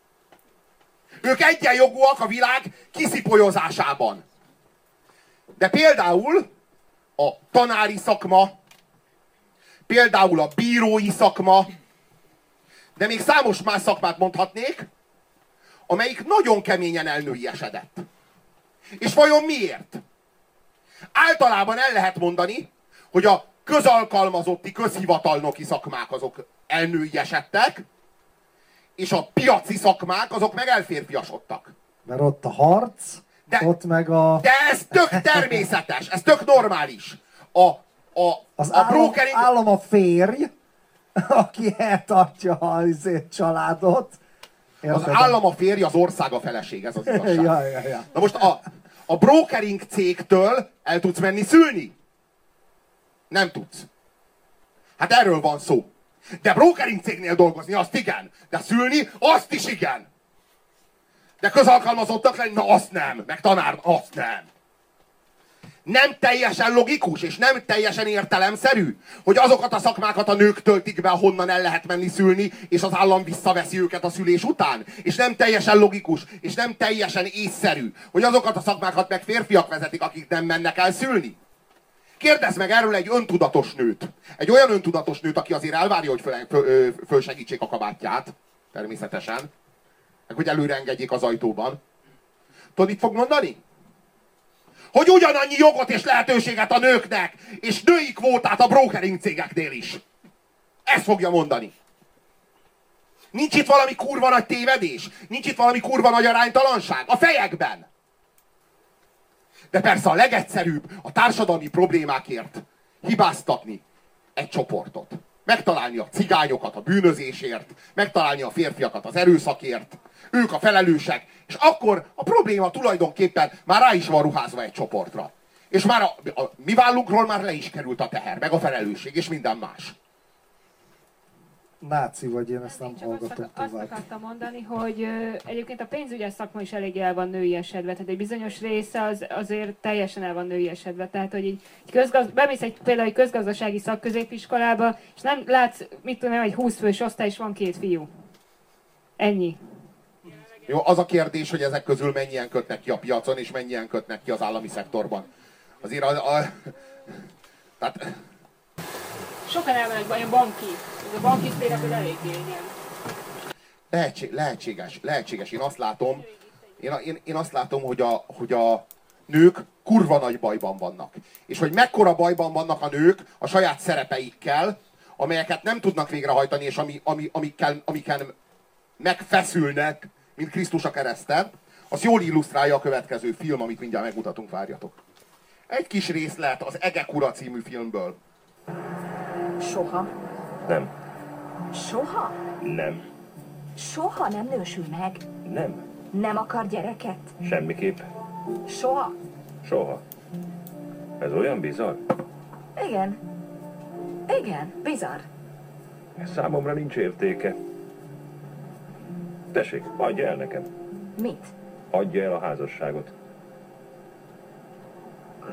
Ők egyenjogúak a világ kiszipolyozásában. De például a tanári szakma, például a bírói szakma, de még számos más szakmát mondhatnék, amelyik nagyon keményen elnőiesedett. És vajon miért? Általában el lehet mondani, hogy a közalkalmazotti, közhivatalnoki szakmák azok elnőiesedtek, és a piaci szakmák azok meg elférfiasodtak. Mert ott a harc, de, ott meg a... De ez tök természetes, ez tök normális. A, a, az a állam, brokering... állam a férj, aki eltartja a izét, családot. Az állam a férj, az ország a feleség, ez az igazság. ja, ja, ja. Na most a, a brokering cégtől el tudsz menni szülni? Nem tudsz. Hát erről van szó. De brokering cégnél dolgozni, azt igen. De szülni, azt is igen. De közalkalmazottak lenni, na azt nem. Meg tanár, azt nem. Nem teljesen logikus, és nem teljesen értelemszerű, hogy azokat a szakmákat a nők töltik be, ahonnan el lehet menni szülni, és az állam visszaveszi őket a szülés után. És nem teljesen logikus, és nem teljesen észszerű, hogy azokat a szakmákat meg férfiak vezetik, akik nem mennek el szülni. Kérdezz meg erről egy öntudatos nőt. Egy olyan öntudatos nőt, aki azért elvárja, hogy föl, föl, a kabátját, természetesen. Meg hogy előre engedjék az ajtóban. Tudod, mit fog mondani? Hogy ugyanannyi jogot és lehetőséget a nőknek, és női kvótát a brokering cégeknél is. Ezt fogja mondani. Nincs itt valami kurva nagy tévedés? Nincs itt valami kurva nagy aránytalanság? A fejekben! De persze a legegyszerűbb a társadalmi problémákért hibáztatni egy csoportot. Megtalálni a cigányokat a bűnözésért, megtalálni a férfiakat az erőszakért, ők a felelősek, és akkor a probléma tulajdonképpen már rá is van ruházva egy csoportra. És már a, a mi vállunkról már le is került a teher, meg a felelősség, és minden más. Náci vagy, én ezt nem Csak hallgatom azt, azt tovább. akartam mondani, hogy ö, egyébként a pénzügyes szakma is elég el van nőiesedve, tehát egy bizonyos része az, azért teljesen el van nőiesedve. Tehát, hogy így, közgaz, bemész egy, például egy közgazdasági szakközépiskolába, és nem látsz, mit tudom, egy 20 fős osztály, és van két fiú. Ennyi. Jó, az a kérdés, hogy ezek közül mennyien kötnek ki a piacon, és mennyien kötnek ki az állami szektorban. Azért a, a, tehát Sokan elmennek olyan banki. Ez a banki szféra eléggé lehetség, lehetséges, lehetséges. Én azt látom, én, én, én azt látom, hogy a, hogy a nők kurva nagy bajban vannak. És hogy mekkora bajban vannak a nők a saját szerepeikkel, amelyeket nem tudnak végrehajtani, és ami, ami, amikkel, amiken megfeszülnek, mint Krisztus a kereszten, az jól illusztrálja a következő film, amit mindjárt megmutatunk, várjatok. Egy kis részlet az Egek ura című filmből. Soha. Nem. Soha? Nem. Soha nem nősül meg. Nem. Nem akar gyereket. Semmiképp. Soha. Soha. Ez olyan bizarr? Igen. Igen, bizarr. Számomra nincs értéke. Tessék, adja el nekem. Mit? Adja el a házasságot.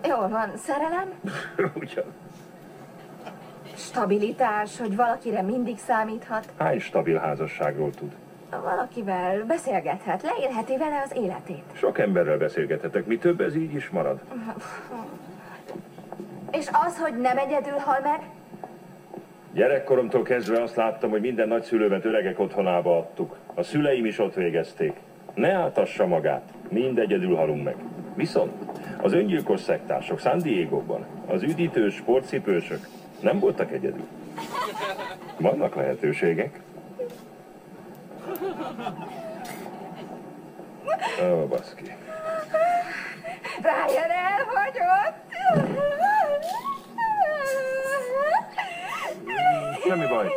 Jól van, szerelem, Ugyan. Stabilitás, hogy valakire mindig számíthat, Hány stabil házasságról tud? valakivel beszélgethet, leélheti vele az életét. Sok emberrel beszélgethetek, mi több ez így is marad. És az, hogy nem egyedül hal meg, Gyerekkoromtól kezdve azt láttam, hogy minden nagyszülőmet öregek otthonába adtuk. A szüleim is ott végezték. Ne átassa magát, mind egyedül halunk meg. Viszont az öngyilkos szektások San Diego-ban, az üdítős sportcipősök nem voltak egyedül. Vannak lehetőségek. Ó, baszki. Brian elhagyott. Semmi baj.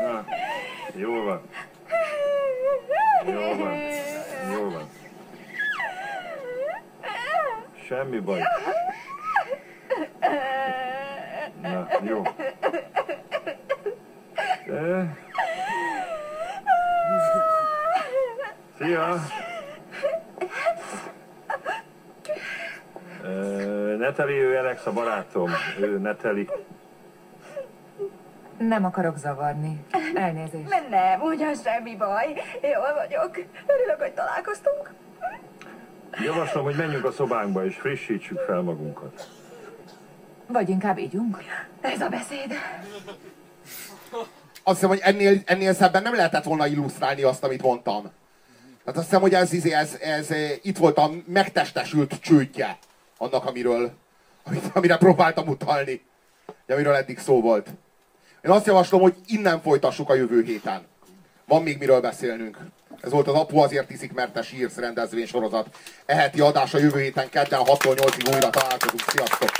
Na, jó van. Jó van. Jó van. Semmi baj. Na, jó. De... Szia! Neteli, ő Alex a barátom. Ő Neteli. Nem akarok zavarni. Elnézést. Nem, nem, ugyan semmi baj. Jól vagyok. Örülök, hogy találkoztunk. Javaslom, hogy menjünk a szobánkba és frissítsük fel magunkat. Vagy inkább ígyunk? Ez a beszéd. Azt hiszem, hogy ennél, ennél szebben nem lehetett volna illusztrálni azt, amit mondtam. Tehát azt hiszem, hogy ez, ez, ez, ez itt volt a megtestesült csődje annak, amiről, amit, amire próbáltam utalni. Amiről eddig szó volt. Én azt javaslom, hogy innen folytassuk a jövő héten. Van még miről beszélnünk. Ez volt az Apu azért iszik, mert te sírsz rendezvény sorozat. Eheti adás a jövő héten kedden 6-8-ig újra találkozunk. Sziasztok!